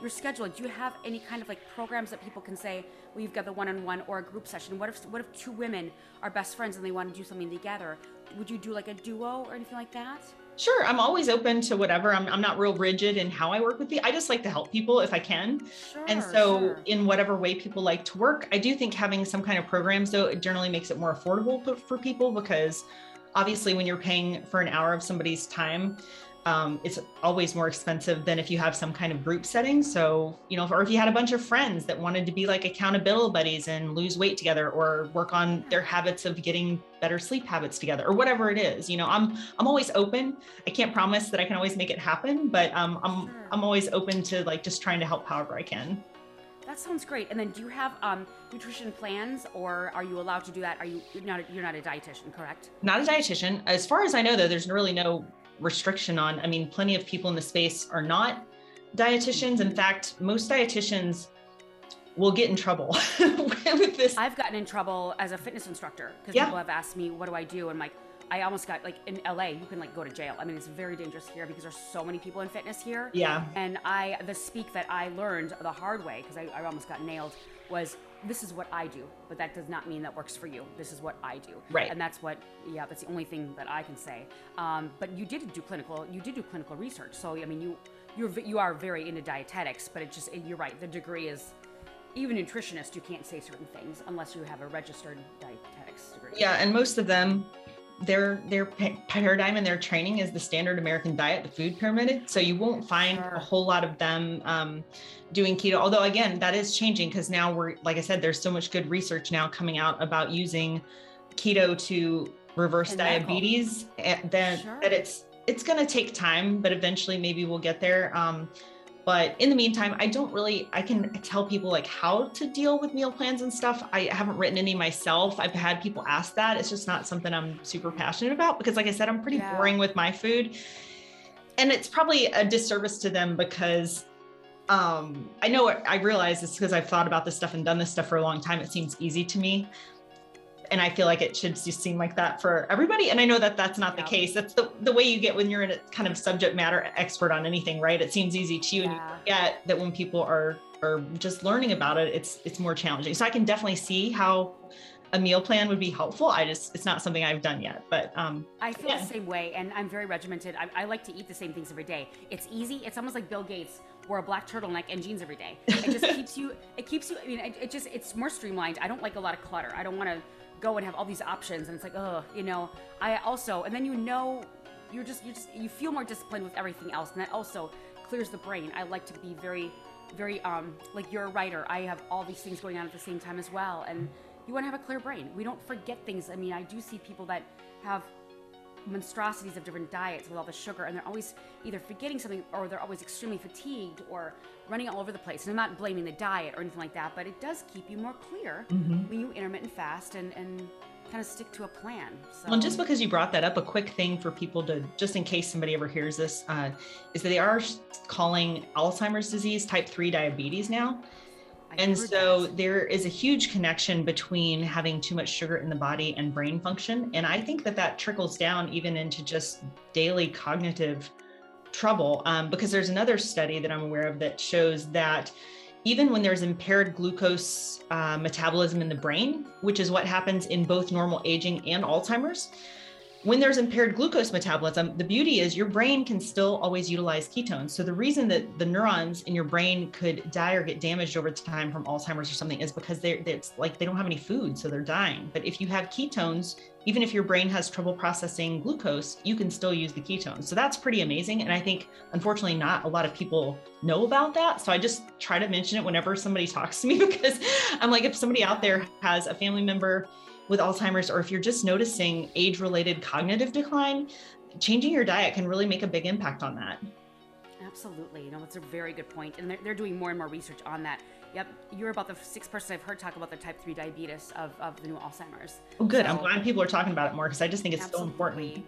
your schedule. Do you have any kind of like programs that people can say, well, you've got the one-on-one or a group session? What if what if two women are best friends and they want to do something together? Would you do like a duo or anything like that? Sure, I'm always open to whatever. I'm, I'm not real rigid in how I work with the. I just like to help people if I can. Sure. And so, sure. in whatever way people like to work, I do think having some kind of programs, though, it generally makes it more affordable for- for people because obviously, when you're paying for an hour of somebody's time, um, it's always more expensive than if you have some kind of group setting. So, you know, or if you had a bunch of friends that wanted to be like accountability buddies and lose weight together or work on their habits of getting better sleep habits together or whatever it is, you know, I'm I'm always open. I can't promise that I can always make it happen, but um, I'm Sure. I'm always open to like just trying to help however I can. That sounds great. And then, do you have um, nutrition plans, or are you allowed to do that? Are you you're not you're not a dietitian, correct? not a dietitian. As far as I know, though, there's really no restriction on. I mean, plenty of people in the space are not dietitians. In fact, most dietitians will get in trouble with this. I've gotten in trouble as a fitness instructor because Yeah. people have asked me, "What do I do?" And like, I almost got like in LA, you can like go to jail. I mean, it's very dangerous here because there's so many people in fitness here. Yeah. And I, the speak that I learned the hard way because I, I almost got nailed was this is what I do, but that does not mean that works for you. This is what I do. Right. And that's what, yeah, that's the only thing that I can say. Um, but you did do clinical, you did do clinical research. So I mean, you, you're, you are very into dietetics, but it just, you're right. The degree is, even nutritionists, you can't say certain things unless you have a registered dietetics degree. Yeah, and most of them, their their pa- paradigm and their training is the standard American diet, the food pyramid. So you won't find a whole lot of them um, doing keto. Although again, that is changing because now we're like I said, there's so much good research now coming out about using keto to reverse And diabetes. And then Sure. that it's it's going to take time, but eventually maybe we'll get there. Um, but in the meantime, I don't really, I can tell people like how to deal with meal plans and stuff. I haven't written any myself. I've had people ask that. It's just not something I'm super passionate about because, like I said, I'm pretty Yeah. boring with my food. And it's probably a disservice to them because um, I know I realize this because I've thought about this stuff and done this stuff for a long time. It seems easy to me. And I feel like it should just seem like that for everybody. And I know that that's not Yeah. the case. That's the, the way you get when you're in a kind of subject matter expert on anything, right? It seems easy to you and you Yeah. forget that when people are are just learning about it, it's it's more challenging. So I can definitely see how a meal plan would be helpful. I just it's not something I've done yet. But um I feel Yeah. the same way, and I'm very regimented. I, I like to eat the same things every day. It's easy. It's almost like Bill Gates wore a black turtleneck and jeans every day. It just keeps you. It keeps you. I mean, it, it just it's more streamlined. I don't like a lot of clutter. I don't want to go and have all these options, and it's like, oh, you know. I also, and then you know, you're just you just you feel more disciplined with everything else, and that also clears the brain. I like to be very, very um like you're a writer. I have all these things going on at the same time as well, and you want to have a clear brain. We don't forget things. I mean, I do see people that have monstrosities of different diets with all the sugar and they're always either forgetting something or they're always extremely fatigued or running all over the place. And i'm not blaming the diet or anything like that but it does keep you more clear when you intermittent fast and, and kind of stick to a plan so. Well, and just because you brought that up, a quick thing for people to, just in case somebody ever hears this, uh, is that they are calling Alzheimer's disease type 3 diabetes now. And so that. there is a huge connection between having too much sugar in the body and brain function. And I think that that trickles down even into just daily cognitive trouble. Um, because there's another study that I'm aware of that shows that even when there's impaired glucose uh, metabolism in the brain, which is what happens in both normal aging and Alzheimer's, when there's impaired glucose metabolism, the beauty is your brain can still always utilize ketones. So the reason that the neurons in your brain could die or get damaged over time from Alzheimer's or something is because they're it's like they don't have any food, so they're dying. But if you have ketones, even if your brain has trouble processing glucose, you can still use the ketones. So that's pretty amazing. And I think unfortunately not a lot of people know about that. So I just try to mention it whenever somebody talks to me because I'm like, if somebody out there has a family member with Alzheimer's, or if you're just noticing age related cognitive decline, changing your diet can really make a big impact on that. Absolutely. You know, that's a very good point. And they're, they're doing more and more research on that. Yep. You're about the sixth person I've heard talk about the type 3 diabetes of, of the new Alzheimer's. Oh, good. So- I'm glad people are talking about it more because I just think it's so Absolutely. important.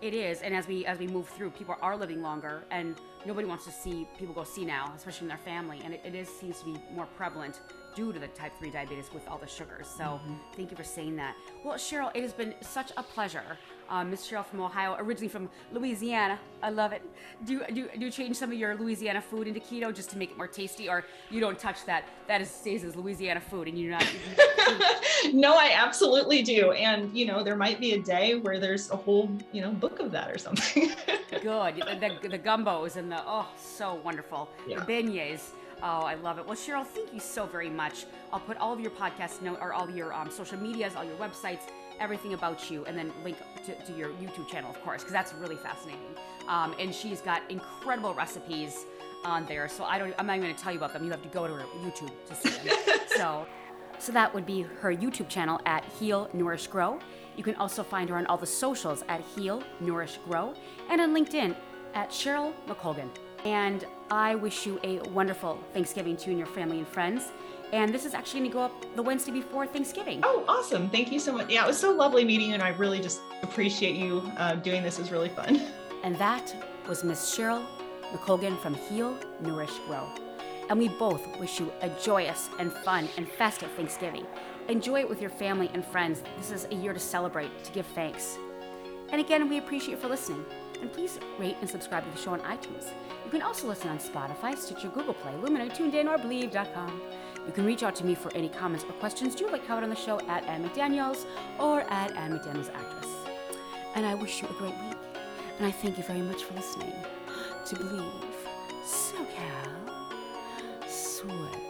It is, and as we as we move through, people are living longer, and nobody wants to see people go see now, especially in their family, and it, it is seems to be more prevalent due to the type 3 diabetes with all the sugars. So Mm-hmm. thank you for saying that. Well, Cheryl, it has been such a pleasure. Um, Miss Cheryl from Ohio, originally from Louisiana. I love it. Do, do, do you change some of your Louisiana food into keto just to make it more tasty, or you don't touch that? That is stays as Louisiana food, and you're not. no, I absolutely do. And, you know, there might be a day where there's a whole, you know, book of that or something. good. The, the, the gumbos and the oh, so wonderful. Yeah. The beignets. Oh, I love it. Well, Cheryl, thank you so very much. I'll put all of your podcast note or all of your um, social medias, all your websites, everything about you, and then link to, to your YouTube channel, of course, because that's really fascinating. Um, and she's got incredible recipes on there. So I don't. I'm not even going to tell you about them. You have to go to her YouTube to see them. so. So that would be her YouTube channel at Heal Nourish Grow. You can also find her on all the socials at Heal Nourish Grow and on LinkedIn at Cheryl McColgan. And I wish you a wonderful Thanksgiving to you and your family and friends. And this is actually going to go up the Wednesday before Thanksgiving. oh, awesome. Thank you so much. Yeah, it was so lovely meeting you. And I really just appreciate you uh, doing this. It was really fun. And that was Miss Cheryl McColgan from Heal Nourish Grow. And we both wish you a joyous and fun and festive Thanksgiving. Enjoy it with your family and friends. This is a year to celebrate, to give thanks. And again, we appreciate you for listening. And please rate and subscribe to the show on iTunes. You can also listen on Spotify, Stitcher, Google Play, Luminary, TuneIn, or Bleav.com. You can reach out to me for any comments or questions you'd like covered on the show at Ann McDaniels or at Ann McDaniels Actress. And I wish you a great week. And I thank you very much for listening to Bleav SoCal Sweat.